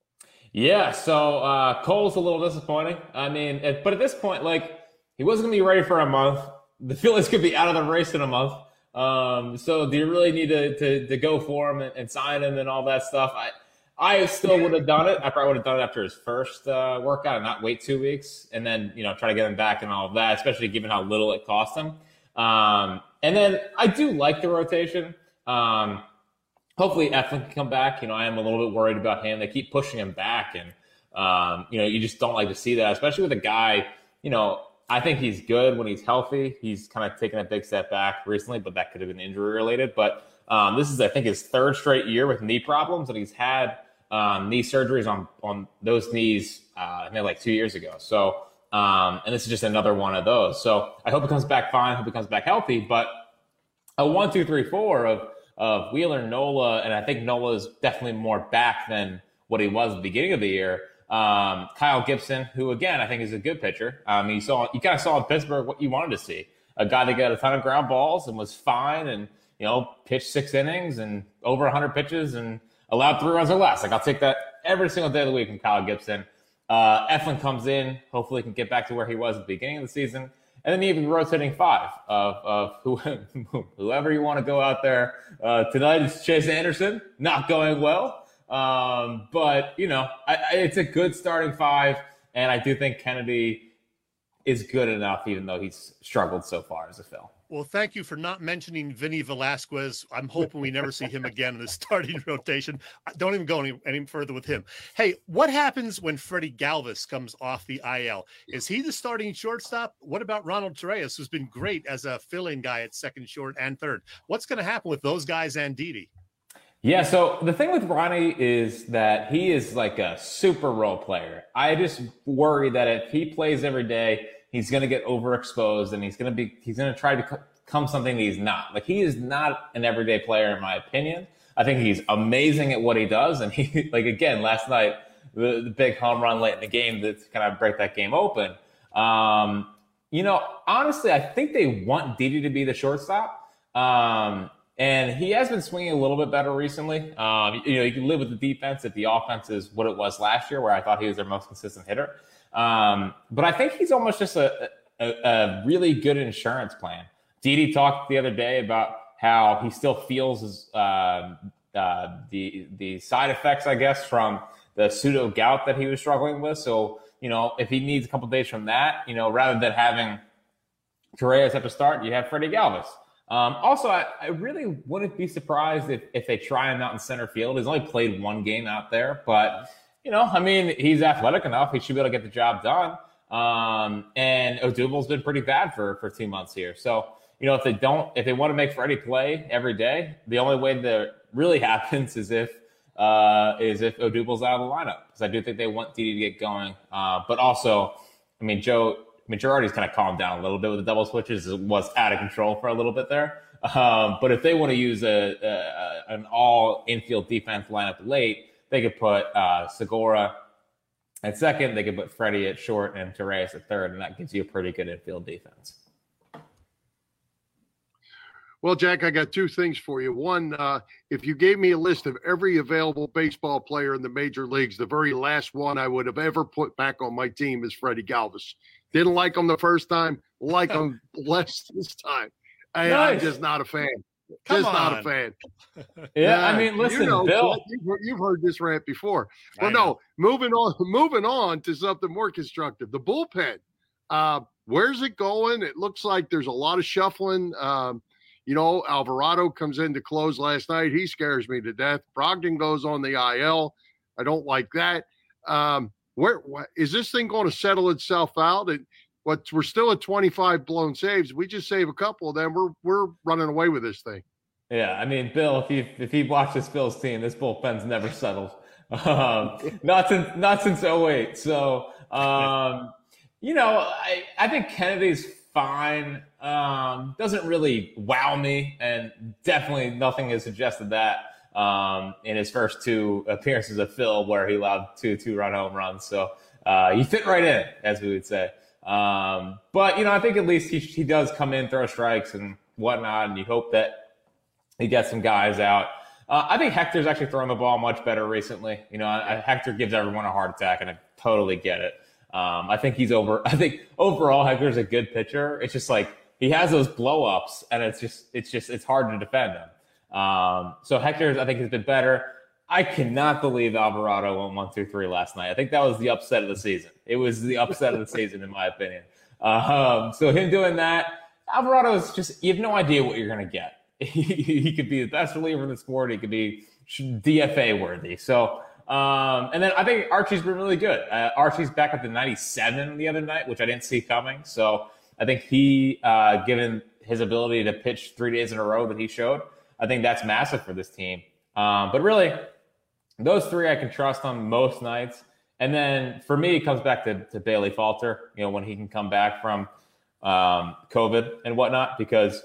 Yeah, so uh, Cole's a little disappointing. I mean, it, but at this point, like he wasn't gonna be ready for a month. The Phillies could be out of the race in a month. Um, so do you really need to to, to go for him and, and sign him and all that stuff? I I still would have done it. I probably would have done it after his first uh, workout and not wait two weeks and then you know try to get him back and all of that, especially given how little it cost him. Um, and then I do like the rotation. Um, hopefully Eflin can come back. You know, I am a little bit worried about him. They keep pushing him back, and um, you know, you just don't like to see that, especially with a guy. You know, I think he's good when he's healthy. He's kind of taken a big step back recently, but that could have been injury related. But um, this is, I think, his third straight year with knee problems, and he's had um, knee surgeries on on those knees, uh, maybe like two years ago. So, um, and this is just another one of those. So I hope he comes back fine. Hope he comes back healthy. But a one, two, three, four of of Wheeler, Nola, and I think Nola is definitely more back than what he was at the beginning of the year. Um, Kyle Gibson, who again I think is a good pitcher. Um, you saw you kind of saw in Pittsburgh what you wanted to see a guy that got a ton of ground balls and was fine, and you know pitched six innings and over 100 pitches and allowed three runs or less. Like I'll take that every single day of the week from Kyle Gibson. Uh, Eflin comes in, hopefully can get back to where he was at the beginning of the season. And then even rotating five of, of who, [LAUGHS] whoever you want to go out there. Uh, tonight is Chase Anderson, not going well. Um, but, you know, I, I, it's a good starting five. And I do think Kennedy is good enough, even though he's struggled so far as a fill. Well, thank you for not mentioning Vinny Velasquez. I'm hoping we never see him again in the starting [LAUGHS] rotation. Don't even go any, any further with him. Hey, what happens when Freddie Galvis comes off the IL? Is he the starting shortstop? What about Ronald Torreyes, who's been great as a fill-in guy at second, short, and third? What's going to happen with those guys and Didi? Yeah, so the thing with Ronnie is that he is like a super role player. I just worry that if he plays every day, he's going to get overexposed and he's going to be he's going to try to become something he's not. Like he is not an everyday player in my opinion. I think he's amazing at what he does and [LAUGHS] he like again last night the, the big home run late in the game to kind of break that game open. Um, you know, honestly, I think they want Didi to be the shortstop. Um, and he has been swinging a little bit better recently. Um, you know, you can live with the defense if the offense is what it was last year, where I thought he was their most consistent hitter. Um, but I think he's almost just a, a, a really good insurance plan. Didi talked the other day about how he still feels uh, uh, the the side effects, I guess, from the pseudo gout that he was struggling with. So, you know, if he needs a couple days from that, you know, rather than having Torreyes at the start, you have Freddie Galvis. Um, also, I, I, really wouldn't be surprised if, if they try him out in center field. He's only played one game out there, but you know, I mean, he's athletic enough; he should be able to get the job done. Um, and Odubel's been pretty bad for for two months here. So, you know, if they don't, if they want to make Freddie play every day, the only way that really [LAUGHS] happens is if uh, is if Odubel's out of the lineup because I do think they want Didi to get going. Uh, but also, I mean, Joe Girardi's kind of calmed down a little bit with the double switches. It was out of control for a little bit there. Um, but if they want to use a, a, an all infield defense lineup late, they could put uh, Segura at second. They could put Freddie at short and Torreyes at third, and that gives you a pretty good infield defense. Well, Jack, I got two things for you. One, uh, if you gave me a list of every available baseball player in the major leagues, the very last one I would have ever put back on my team is Freddie Galvis. Didn't like him the first time, like [LAUGHS] him less this time. I, am just not a fan. Come just on. not a fan. [LAUGHS] Yeah, I mean, listen, you know, Bill. You've, you've heard this rant before. Well, no, moving on, [LAUGHS] moving on to something more constructive. The bullpen. Uh, where's it going? It looks like there's a lot of shuffling. Um, you know, Alvarado comes in to close last night. He scares me to death. Brogdon goes on the IL. I don't like that. Um, where what, is this thing going to settle itself out? And what we're still at 25 blown saves. We just save a couple of them. We're we're running away with this thing. Yeah, I mean, Bill, if you if you watch this Bills team, this bullpen's never settled. [LAUGHS] Um, not since not since 08. So um, you know, I, I think Kennedy's fine. Um, doesn't really wow me, and definitely nothing has suggested that um, in his first two appearances of Phil, where he allowed two two run home runs. So uh, he fit right in, as we would say. Um, but you know, I think at least he he does come in, throw strikes and whatnot, and you hope that he gets some guys out. Uh, I think Hector's actually throwing the ball much better recently. You know, I, Hector gives everyone a heart attack, and I totally get it. Um, I think he's over. [LAUGHS] I think overall Hector's a good pitcher. It's just like he has those blow ups, and it's just it's just it's hard to defend him. Um, so Hector's I think has been better. I cannot believe Alvarado went one through three last night. I think that was the upset of the season. It was the upset of the season, in my opinion. Um, so him doing that, Alvarado is just you have no idea what you're going to get. [LAUGHS] He, could be the best reliever in the sport. He could be DFA worthy. So um, and then I think Archie's been really good. Uh, Archie's back at the 97 the other night, which I didn't see coming. So I think he, uh, given his ability to pitch three days in a row that he showed, I think that's massive for this team. Um, but really, those three I can trust on most nights. And then for me, it comes back to, to Bailey Falter, you know, when he can come back from um, COVID and whatnot, because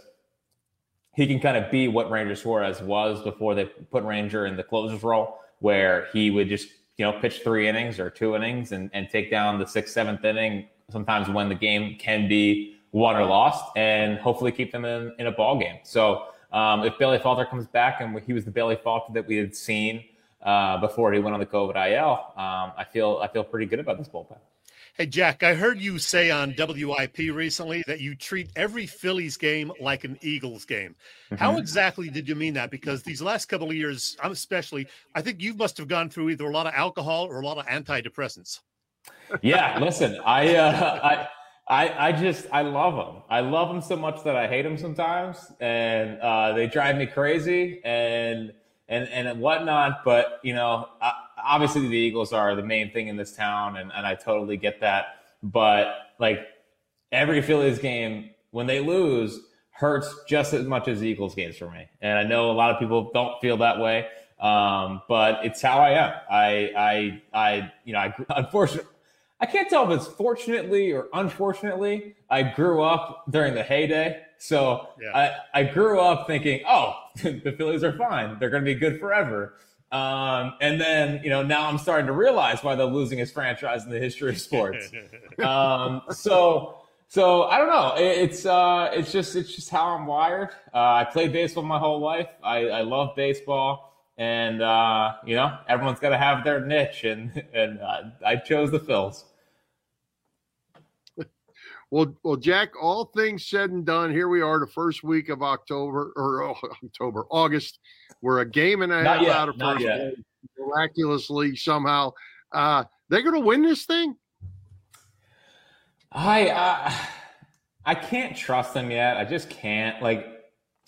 he can kind of be what Ranger Suarez was before they put Ranger in the closer's role where he would just you know pitch three innings or two innings and, and take down the sixth, seventh inning. Sometimes when the game can be won or lost, and hopefully keep them in, in a ball game. So um, if Bailey Falter comes back and he was the Bailey Falter that we had seen uh, before he went on the COVID IL, um, I feel I feel pretty good about this bullpen. Hey, Jack, I heard you say on WIP recently that you treat every Phillies game like an Eagles game. Mm-hmm. How exactly did you mean that? Because these last couple of years, I'm especially, I think you must have gone through either a lot of alcohol or a lot of antidepressants. Yeah, listen, I, uh, [LAUGHS] I, I, I just, I love them. I love them so much that I hate them sometimes, and uh, they drive me crazy and and and whatnot. But you know, obviously the Eagles are the main thing in this town, and, and I totally get that. But like every Phillies game, when they lose, hurts just as much as Eagles games for me. And I know a lot of people don't feel that way, um, but it's how I am. I, I, I, you know, I [LAUGHS] unfortunately. I can't tell if it's fortunately or unfortunately. I grew up during the heyday. So yeah. I, I grew up thinking, oh, [LAUGHS] the Phillies are fine. They're going to be good forever. Um, and then, you know, now I'm starting to realize why they're losing his franchise in the history of sports. [LAUGHS] um, so, so I don't know. it's, uh, it's just, it's just how I'm wired. Uh, I played baseball my whole life. I, I love baseball and, uh, you know, everyone's got to have their niche and, [LAUGHS] and uh, I chose the Phils. Well, well, Jack. All things said and done, here we are, the first week of October or oh, [LAUGHS] October, August. We're a game and a half out of first. Miraculously, somehow, uh, they're going to win this thing. I uh, I can't trust them yet. I just can't. Like,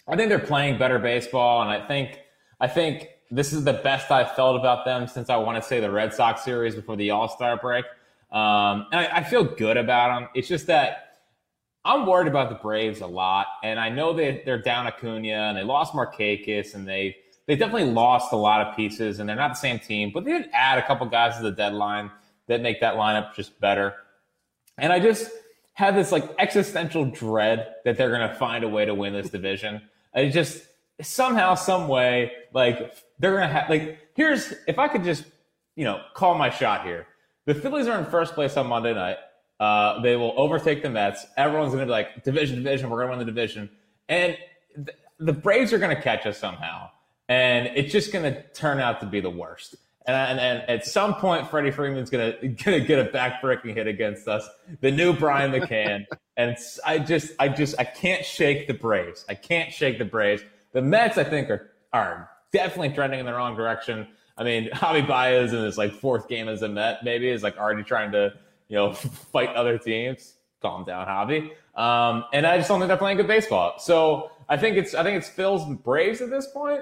I think they're playing better baseball, and I think I think this is the best I've felt about them since I want to say the Red Sox series before the All Star break. Um, and I, I, feel good about them. It's just that I'm worried about the Braves a lot, and I know they they're down Acuna and they lost Markakis and they they definitely lost a lot of pieces, and they're not the same team. But they did add a couple guys to the deadline that make that lineup just better. And I just have this like existential dread that they're going to find a way to win this division. I just somehow, some way, like they're going to have like here's if I could just you know call my shot here the Phillies are in first place on Monday night. Uh, they will overtake the Mets. Everyone's going to be like, division, division, we're going to win the division. And th- the Braves are going to catch us somehow. And it's just going to turn out to be the worst. And, and, and at some point, Freddie Freeman's going [LAUGHS] to get a backbreaking hit against us. The new Brian McCann. [LAUGHS] and I just, I just, I can't shake the Braves. I can't shake the Braves. The Mets, I think, are, are definitely trending in the wrong direction. I mean, [LAUGHS] Javi Baez in his like fourth game as a Met maybe is like already trying to you know [LAUGHS] fight other teams. Calm down, Javi. Um, and I just don't think they're playing good baseball. So I think it's I think it's Phil's Braves at this point.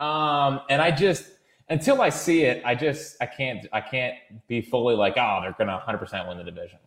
Um, and I just until I see it, I just I can't I can't be fully like oh they're gonna 100 percent win the division.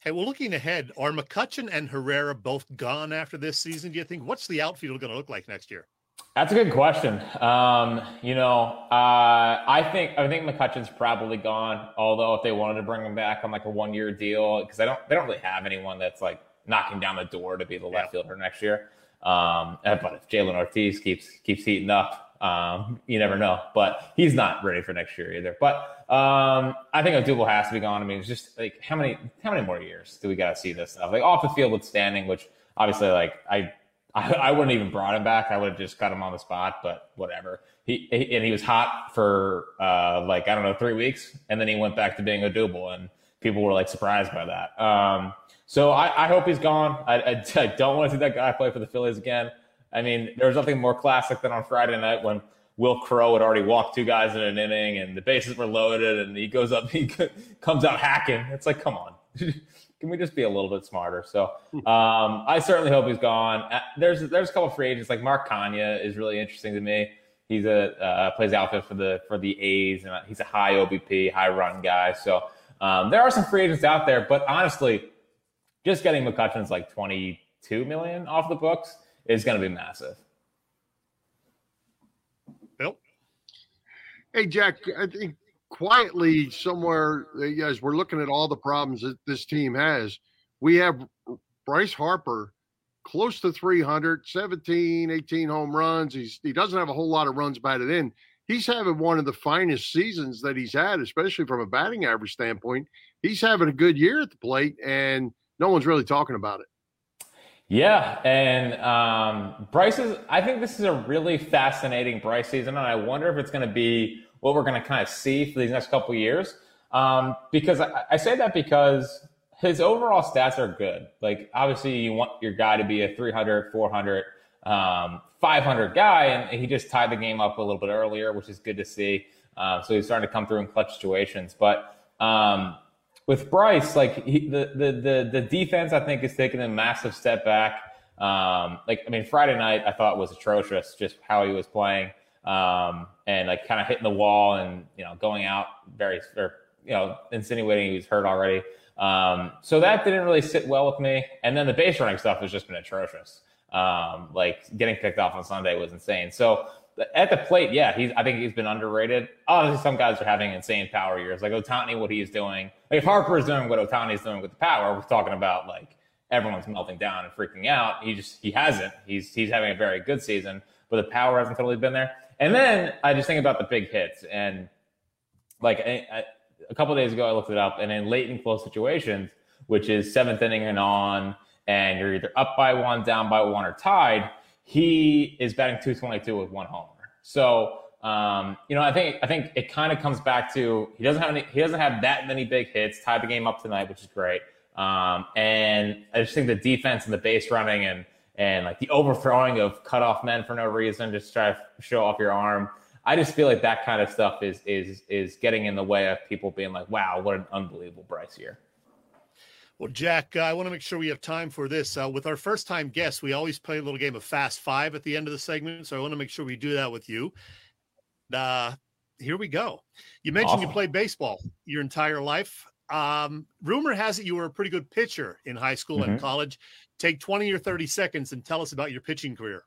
Hey, well, looking ahead, are McCutchen and Herrera both gone after this season? Do you think? What's the outfield going to look like next year? That's a good question. Um, you know, uh, I think I think McCutchen's probably gone. Although if they wanted to bring him back on like a one year deal, because I don't they don't really have anyone that's like knocking down the door to be the left fielder next year. Um, but if Jhailyn Ortiz keeps keeps heating up, um, you never know. But he's not ready for next year either. But um, I think Odubel has to be gone. I mean, it's just like how many how many more years do we got to see this stuff? Like off the field with standing, which obviously like I I, I wouldn't even brought him back. I would have just cut him on the spot, but whatever. He, he and he was hot for uh, like I don't know three weeks, and then he went back to being Odubel, and people were like surprised by that. Um, so I, I, hope he's gone. I, I, [LAUGHS] I don't want to see that guy play for the Phillies again. I mean, there was nothing more classic than on Friday night when Wil Crowe had already walked two guys in an inning, and the bases were loaded, and he goes up, [LAUGHS] he comes out hacking. It's like, come on. [LAUGHS] can we just be a little bit smarter? So um, I certainly hope he's gone. Uh, there's there's a couple free agents like Mark Canha is really interesting to me. He's a uh, plays outfield for the for the A's and he's a high OBP, high run guy. So um, there are some free agents out there, but honestly, just getting McCutchen's like 22 million off the books is going to be massive. Bill, hey Jack, I think quietly somewhere, as we're looking at all the problems that this team has, we have Bryce Harper close to 300, 17, 18 home runs. He's he doesn't have a whole lot of runs batted in. He's having one of the finest seasons that he's had, especially from a batting average standpoint. He's having a good year at the plate, and no one's really talking about it. Yeah, and um, Bryce is. I think this is a really fascinating Bryce season, and I wonder if it's going to be what we're going to kind of see for these next couple years. Um, because I, I, say that because his overall stats are good. Like obviously you want your guy to be a 300, 400, um, 500 guy, and he just tied the game up a little bit earlier, which is good to see. Uh, so he's starting to come through in clutch situations. But um, with Bryce, like he, the, the the the defense, I think is taking a massive step back. Um, like I mean, Friday night I thought was atrocious, just how he was playing um, and like kind of hitting the wall and you know going out very or you know insinuating he was hurt already. Um, so that didn't really sit well with me. And then the base running stuff has just been atrocious. Um, like getting picked off on Sunday was insane. So at the plate, yeah, he's I think he's been underrated. Obviously, some guys are having insane power years, like Ohtani. what he's doing. Like if Harper is doing what Ohtani's doing with the power, we're talking about like everyone's melting down and freaking out. He just he hasn't. He's he's having a very good season, but the power hasn't totally been there. And then I just think about the big hits and like I, I, a couple days ago, I looked it up, and in late and close situations, which is seventh inning and on, and you're either up by one, down by one, or tied, he is batting 222 with one homer. So, um, you know, I think I think it kind of comes back to he doesn't have any, he doesn't have that many big hits. Tied the game up tonight, which is great. Um, and I just think the defense and the base running and and like the overthrowing of cutoff men for no reason, just try to show off your arm. I just feel like that kind of stuff is is is getting in the way of people being like, "Wow, what an unbelievable Bryce here." Well, Jack, uh, I want to make sure we have time for this. Uh, with our first time guests, we always play a little game of Fast Five at the end of the segment. So I want to make sure we do that with you. Uh, here we go. You mentioned awesome. you played baseball your entire life. Um, rumor has it you were a pretty good pitcher in high school mm-hmm. and college. Take 20 or 30 seconds and tell us about your pitching career.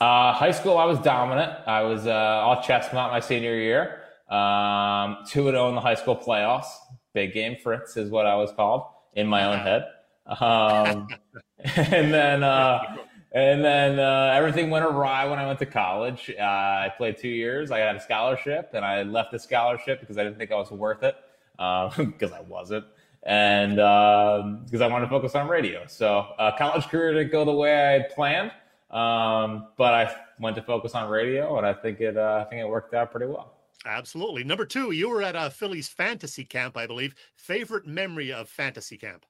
Uh, high school, I was dominant. I was uh, all chestnut my senior year. Um, 2 0 in the high school playoffs. Big game Fritz is what I was called in my own [LAUGHS] head. Um, [LAUGHS] and then, uh, and then uh, everything went awry when I went to college. Uh, I played two years. I had a scholarship, and I left the scholarship because I didn't think I was worth it because uh, [LAUGHS] I wasn't and because um, I wanted to focus on radio. So uh, college career didn't go the way I planned, um, but I went to focus on radio, and I think it uh, I think it worked out pretty well. Absolutely. Number two, you were at a Phillies fantasy camp, I believe. Favorite memory of fantasy camp?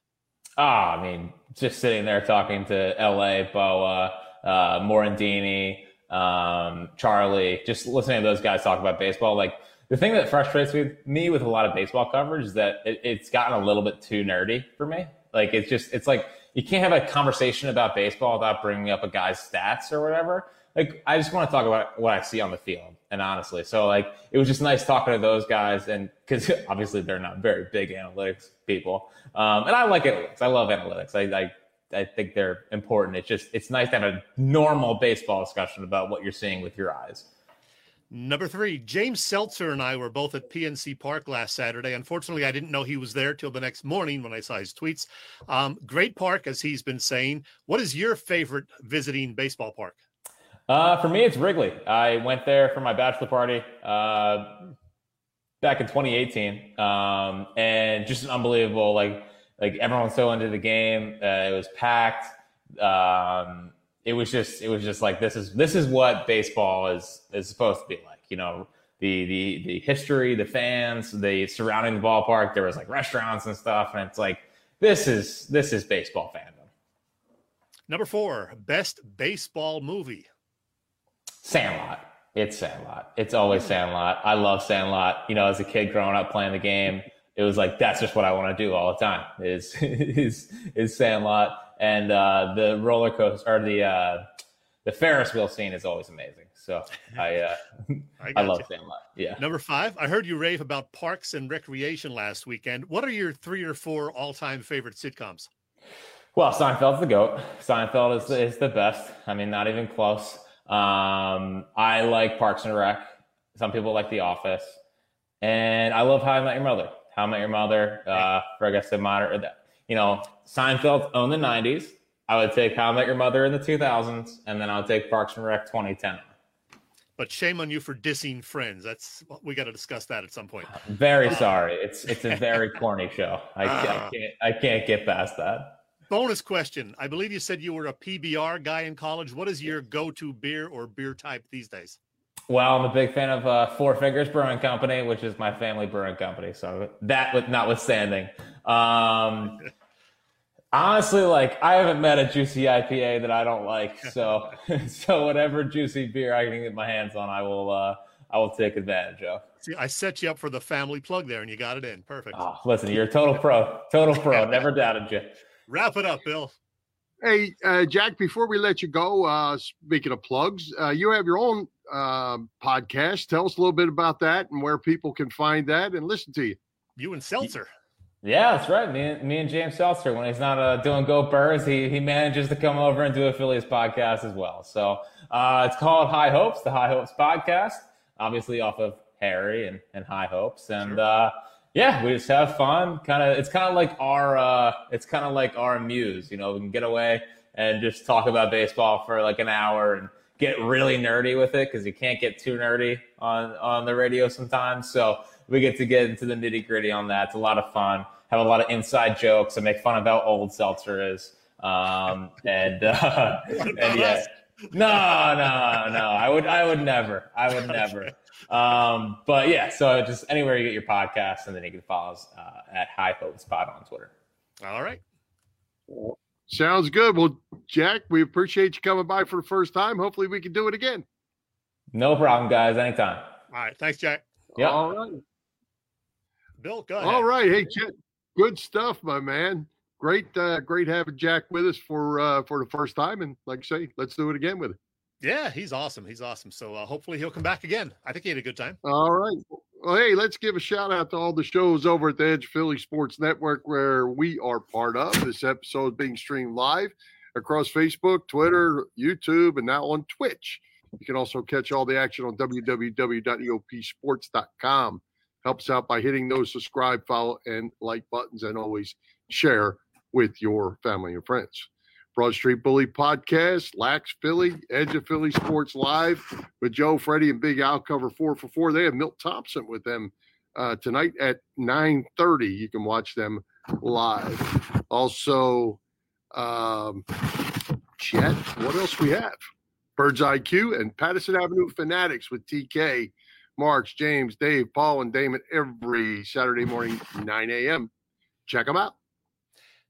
Ah, I mean, just sitting there talking to L.A., Bowa, uh, Morandini, um, Charlie, just listening to those guys talk about baseball, like the thing that frustrates me with a lot of baseball coverage is that it, it's gotten a little bit too nerdy for me. Like it's just it's like you can't have a conversation about baseball without bringing up a guy's stats or whatever. Like I just want to talk about what I see on the field, and honestly, so like it was just nice talking to those guys, and because [LAUGHS] obviously they're not very big analytics people, um, and I like analytics. I love analytics. I, I I think they're important. It's just it's nice to have a normal baseball discussion about what you're seeing with your eyes. Number three, James Seltzer and I were both at PNC Park last Saturday. Unfortunately, I didn't know he was there till the next morning when I saw his tweets. Um, great park, as he's been saying. What is your favorite visiting baseball park? Uh, for me, it's Wrigley. I went there for my bachelor party uh, back in 2018, um, and just an unbelievable. Like, like everyone's so into the game. Uh, it was packed. Um, it was just, it was just like this is this is what baseball is is supposed to be like. You know, the the the history, the fans, the surrounding the ballpark. There was like restaurants and stuff, and it's like this is this is baseball fandom. Number four, best baseball movie. Sandlot. It's Sandlot. It's always Sandlot. I love Sandlot. You know, as a kid growing up playing the game, it was like that's just what I want to do all the time. Is [LAUGHS] is is Sandlot and uh, the roller coaster or the uh, the Ferris wheel scene is always amazing. So I uh, [LAUGHS] I, I, love you. Sandlot. Yeah. Number five, I heard you rave about Parks and Recreation last weekend. What are your three or four all time favorite sitcoms? Well, Seinfeld's the goat. Seinfeld is is the best. I mean, not even close. Um, I like Parks and Rec. Some people like The Office, and I love How I Met Your Mother. How I Met Your Mother. Uh, for I guess the modern, you know, Seinfeld owned the '90s. I would take How I Met Your Mother in the 2000s, and then I would take Parks and Rec 2010. But shame on you for dissing Friends. That's we got to discuss that at some point. Very sorry. It's it's a very corny show. I, I ah. can't I can't get past that. Bonus question. I believe you said you were a PBR guy in college. What is your go to beer or beer type these days? Well, I'm a big fan of uh, Four Fingers Brewing Company, which is my family brewing company. So that, with notwithstanding, um, honestly, like I haven't met a juicy IPA that I don't like. [LAUGHS] So, [LAUGHS] so whatever juicy beer I can get my hands on, I will. Uh, I will take advantage of. See, I set you up for the family plug there, and you got it in perfect. Oh, listen, you're a total pro, total pro. [LAUGHS] Never doubted you. Wrap it up, Bill. Hey, uh, Jack, before we let you go, uh, speaking of plugs, uh, you have your own uh, podcast. Tell us a little bit about that and where people can find that and listen to you. You and Seltzer. Yeah, that's right. Me and, me and James Seltzer, when he's not uh, doing Go Birds, he, he manages to come over and do a Phillies podcast as well. So uh, it's called High Hopes, the High Hopes podcast, obviously off of Harry and, and High Hopes. And, sure yeah, we just have fun. Kind of, it's kind of like our, uh, it's kind of like our muse. You know, we can get away and just talk about baseball for like an hour and get really nerdy with it because you can't get too nerdy on on the radio sometimes. So we get to get into the nitty gritty on that. It's a lot of fun. Have a lot of inside jokes and make fun of how old Seltzer is. Um, and uh, [LAUGHS] and yeah, no, no, no. I would, I would never. I would never. Um, but yeah, so just anywhere you get your podcast, and then you can follow us uh, at High Hope Spot on Twitter. All right. Sounds good. Well, Jack, we appreciate you coming by for the first time. Hopefully, we can do it again. No problem, guys. Anytime. All right. Thanks, Jack. Yeah. All right. Bill, go ahead. All right. Hey, Chet, good stuff, my man. Great, uh, great having Jack with us for uh, for the first time. And like I say, let's do it again with it. Yeah, he's awesome. He's awesome. So uh, hopefully he'll come back again. I think he had a good time. All right. Well, hey, let's give a shout out to all the shows over at the Edge Philly Sports Network where we are part of. This episode being streamed live across Facebook, Twitter, YouTube, and now on Twitch. You can also catch all the action on www.eopsports.com. Helps out by hitting those subscribe, follow, and like buttons, and always share with your family and friends. Broad Street Bully podcast, Lax Philly, Edge of Philly Sports Live with Joe, Freddie, and Big Al cover four for four. They have Milt Thompson with them uh, tonight at 9.30. You can watch them live. Also, um, Chet, what else we have? Birds IQ and Patterson Avenue Fanatics with TK, Marks, James, Dave, Paul, and Damon every Saturday morning, 9 a.m. Check them out.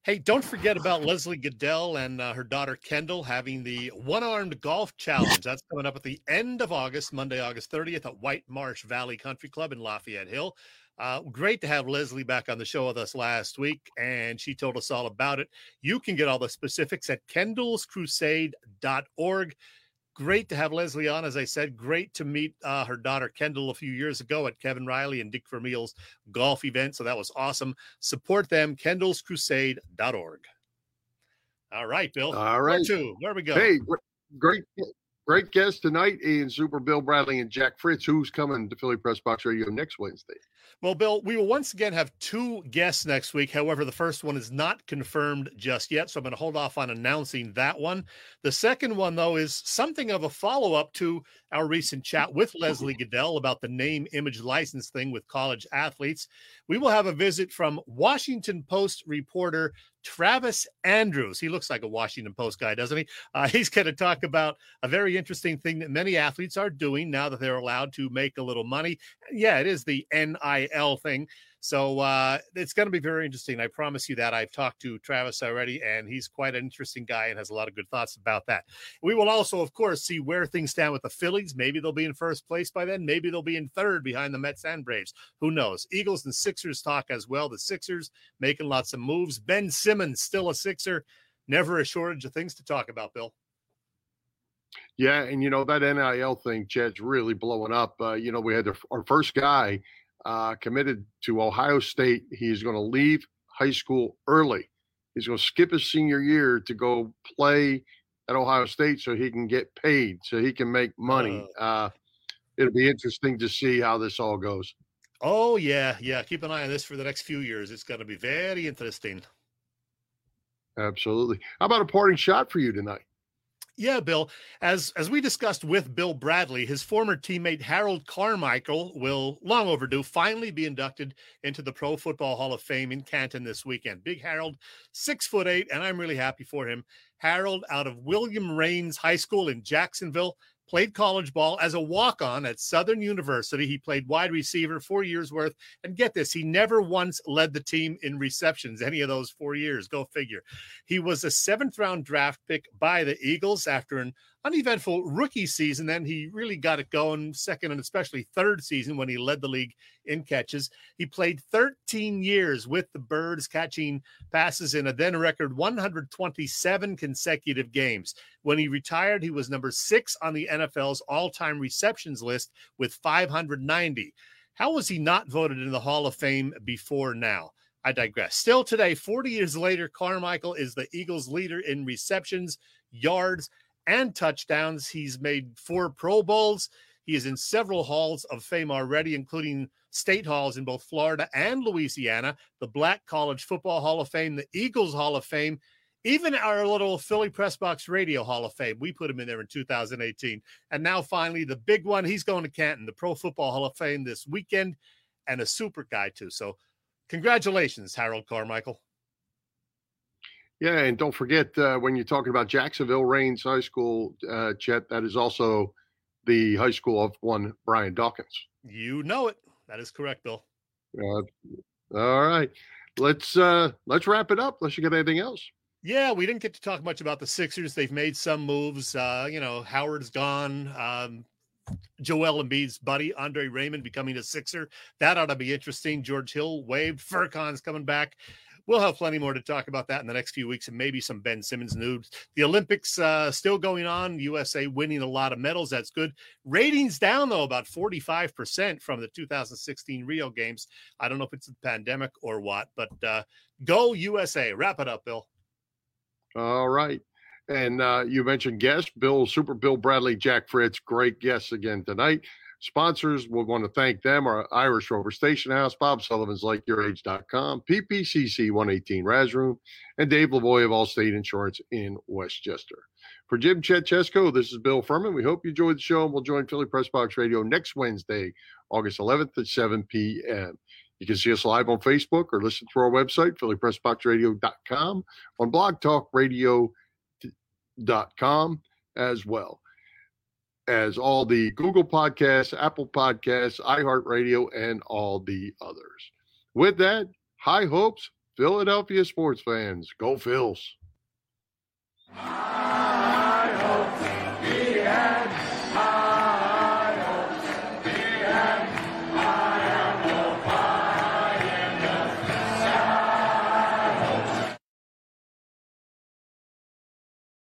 Hey, don't forget about Leslie Goodell and uh, her daughter Kendall having the one armed golf challenge. That's coming up at the end of August, Monday, August 30th at Whitemarsh Valley Country Club in Lafayette Hill. Uh, great to have Leslie back on the show with us last week, and she told us all about it. You can get all the specifics at kendallscrusade.org great to have Leslie on. As I said, great to meet uh, her daughter Kendall a few years ago at Kevin Reilly and Dick Vermeil's golf event. So that was awesome. Support them, kendallscrusade.org. All right, Bill. All right. Where to? Where we go? Hey, great. great guests tonight in Super Bill Bradley and Jack Fritz. Who's coming to Philly Press Box Radio next Wednesday? Well, Bill, we will once again have two guests next week. However, the first one is not confirmed just yet, so I'm going to hold off on announcing that one. The second one, though, is something of a follow up to our recent chat with Leslie Goodell about the name image license thing with college athletes. We will have a visit from Washington Post reporter Travis Andrews. He looks like a Washington Post guy, doesn't he? Uh, [LAUGHS] he's going to talk about a very interesting thing that many athletes are doing now that they're allowed to make a little money. Yeah, it is the NIL thing. So uh, it's going to be very interesting. I promise you that. I've talked to Travis already, and he's quite an interesting guy and has a lot of good thoughts about that. We will also, of course, see where things stand with the Phillies. Maybe they'll be in first place by then. Maybe they'll be in third behind the Mets and Braves. Who knows? Eagles and Sixers talk as well. The Sixers making lots of moves. Ben Simmons still a Sixer. Never a shortage of things to talk about, Bill. Yeah, and you know that NIL thing, Chad's really blowing up. Uh, you know, we had our first guy uh, committed to Ohio State. He's going to leave high school early. He's going to skip his senior year to go play at Ohio State so he can get paid, so he can make money. Uh, uh it'll be interesting to see how this all goes. Oh yeah, yeah. Keep an eye on this for the next few years. It's going to be very interesting. Absolutely. How about a parting shot for you tonight? Yeah, Bill. As as we discussed with Bill Bradley, his former teammate Harold Carmichael will long overdue finally be inducted into the Pro Football Hall of Fame in Canton this weekend. Big Harold, six foot eight, and I'm really happy for him. Harold out of William Raines High School in Jacksonville played college ball as a walk on at Southern University. He played wide receiver four years worth. And get this, he never once led the team in receptions any of those four years. Go figure. He was a seventh round draft pick by the Eagles after an uneventful rookie season. Then he really got it going, second and especially third season when he led the league in catches. He played 13 years with the Birds, catching passes in a then record 127 consecutive games. When he retired, he was number six on the NFL's all time receptions list with 590. How was he not voted in the Hall of Fame before now? I digress. Still today, 40 years later, Carmichael is the Eagles' leader in receptions, yards, and touchdowns. He's made four Pro Bowls. He is in several halls of fame already, including state halls in both Florida and Louisiana, the Black College Football Hall of Fame, the Eagles Hall of Fame, even our little Philly Press Box Radio Hall of Fame. We put him in there in 2018. And now finally, the big one, he's going to Canton, the Pro Football Hall of Fame this weekend, and a super guy, too. So, congratulations, Harold Carmichael. Yeah, and don't forget uh, when you're talking about Jacksonville Raines High School, uh, Chet, that is also the high school of one Brian Dawkins. You know it. That is correct, Bill. Uh, all right, let's uh, let's wrap it up. Unless you got anything else. Yeah, we didn't get to talk much about the Sixers. They've made some moves. Uh, you know, Howard's gone. Um, Joel Embiid's buddy, Andre Drummond becoming a Sixer. That ought to be interesting. George Hill waived. Furkan's coming back we'll have plenty more to talk about that in the next few weeks and maybe some Ben Simmons news. The Olympics uh, still going on. USA winning a lot of medals. That's good. Ratings down, though, about 45% from the 2016 Rio Games. I don't know if it's the pandemic or what, but uh, go USA. Wrap it up, Bill. All right. And uh, you mentioned guests, Bill, Super Bill Bradley, Jack Fritz, great guests again tonight. Sponsors, we want to thank them, our Irish Rover Station House, Bob Sullivan's LikeYourAge.com, PPCC 118 Raz Room, and Dave Lavoie of Allstate Insurance in West Chester. For Jim Chetchesko, this is Bill Furman. We hope you enjoyed the show, and we'll join Philly Press Box Radio next Wednesday, August 11th at 7 p.m. You can see us live on Facebook or listen to our website, PhillyPressBoxRadio.com, on BlogTalkRadio.com as well as all the Google Podcasts, Apple Podcasts, iHeartRadio, and all the others. With that, high hopes, Philadelphia sports fans. Go Phils.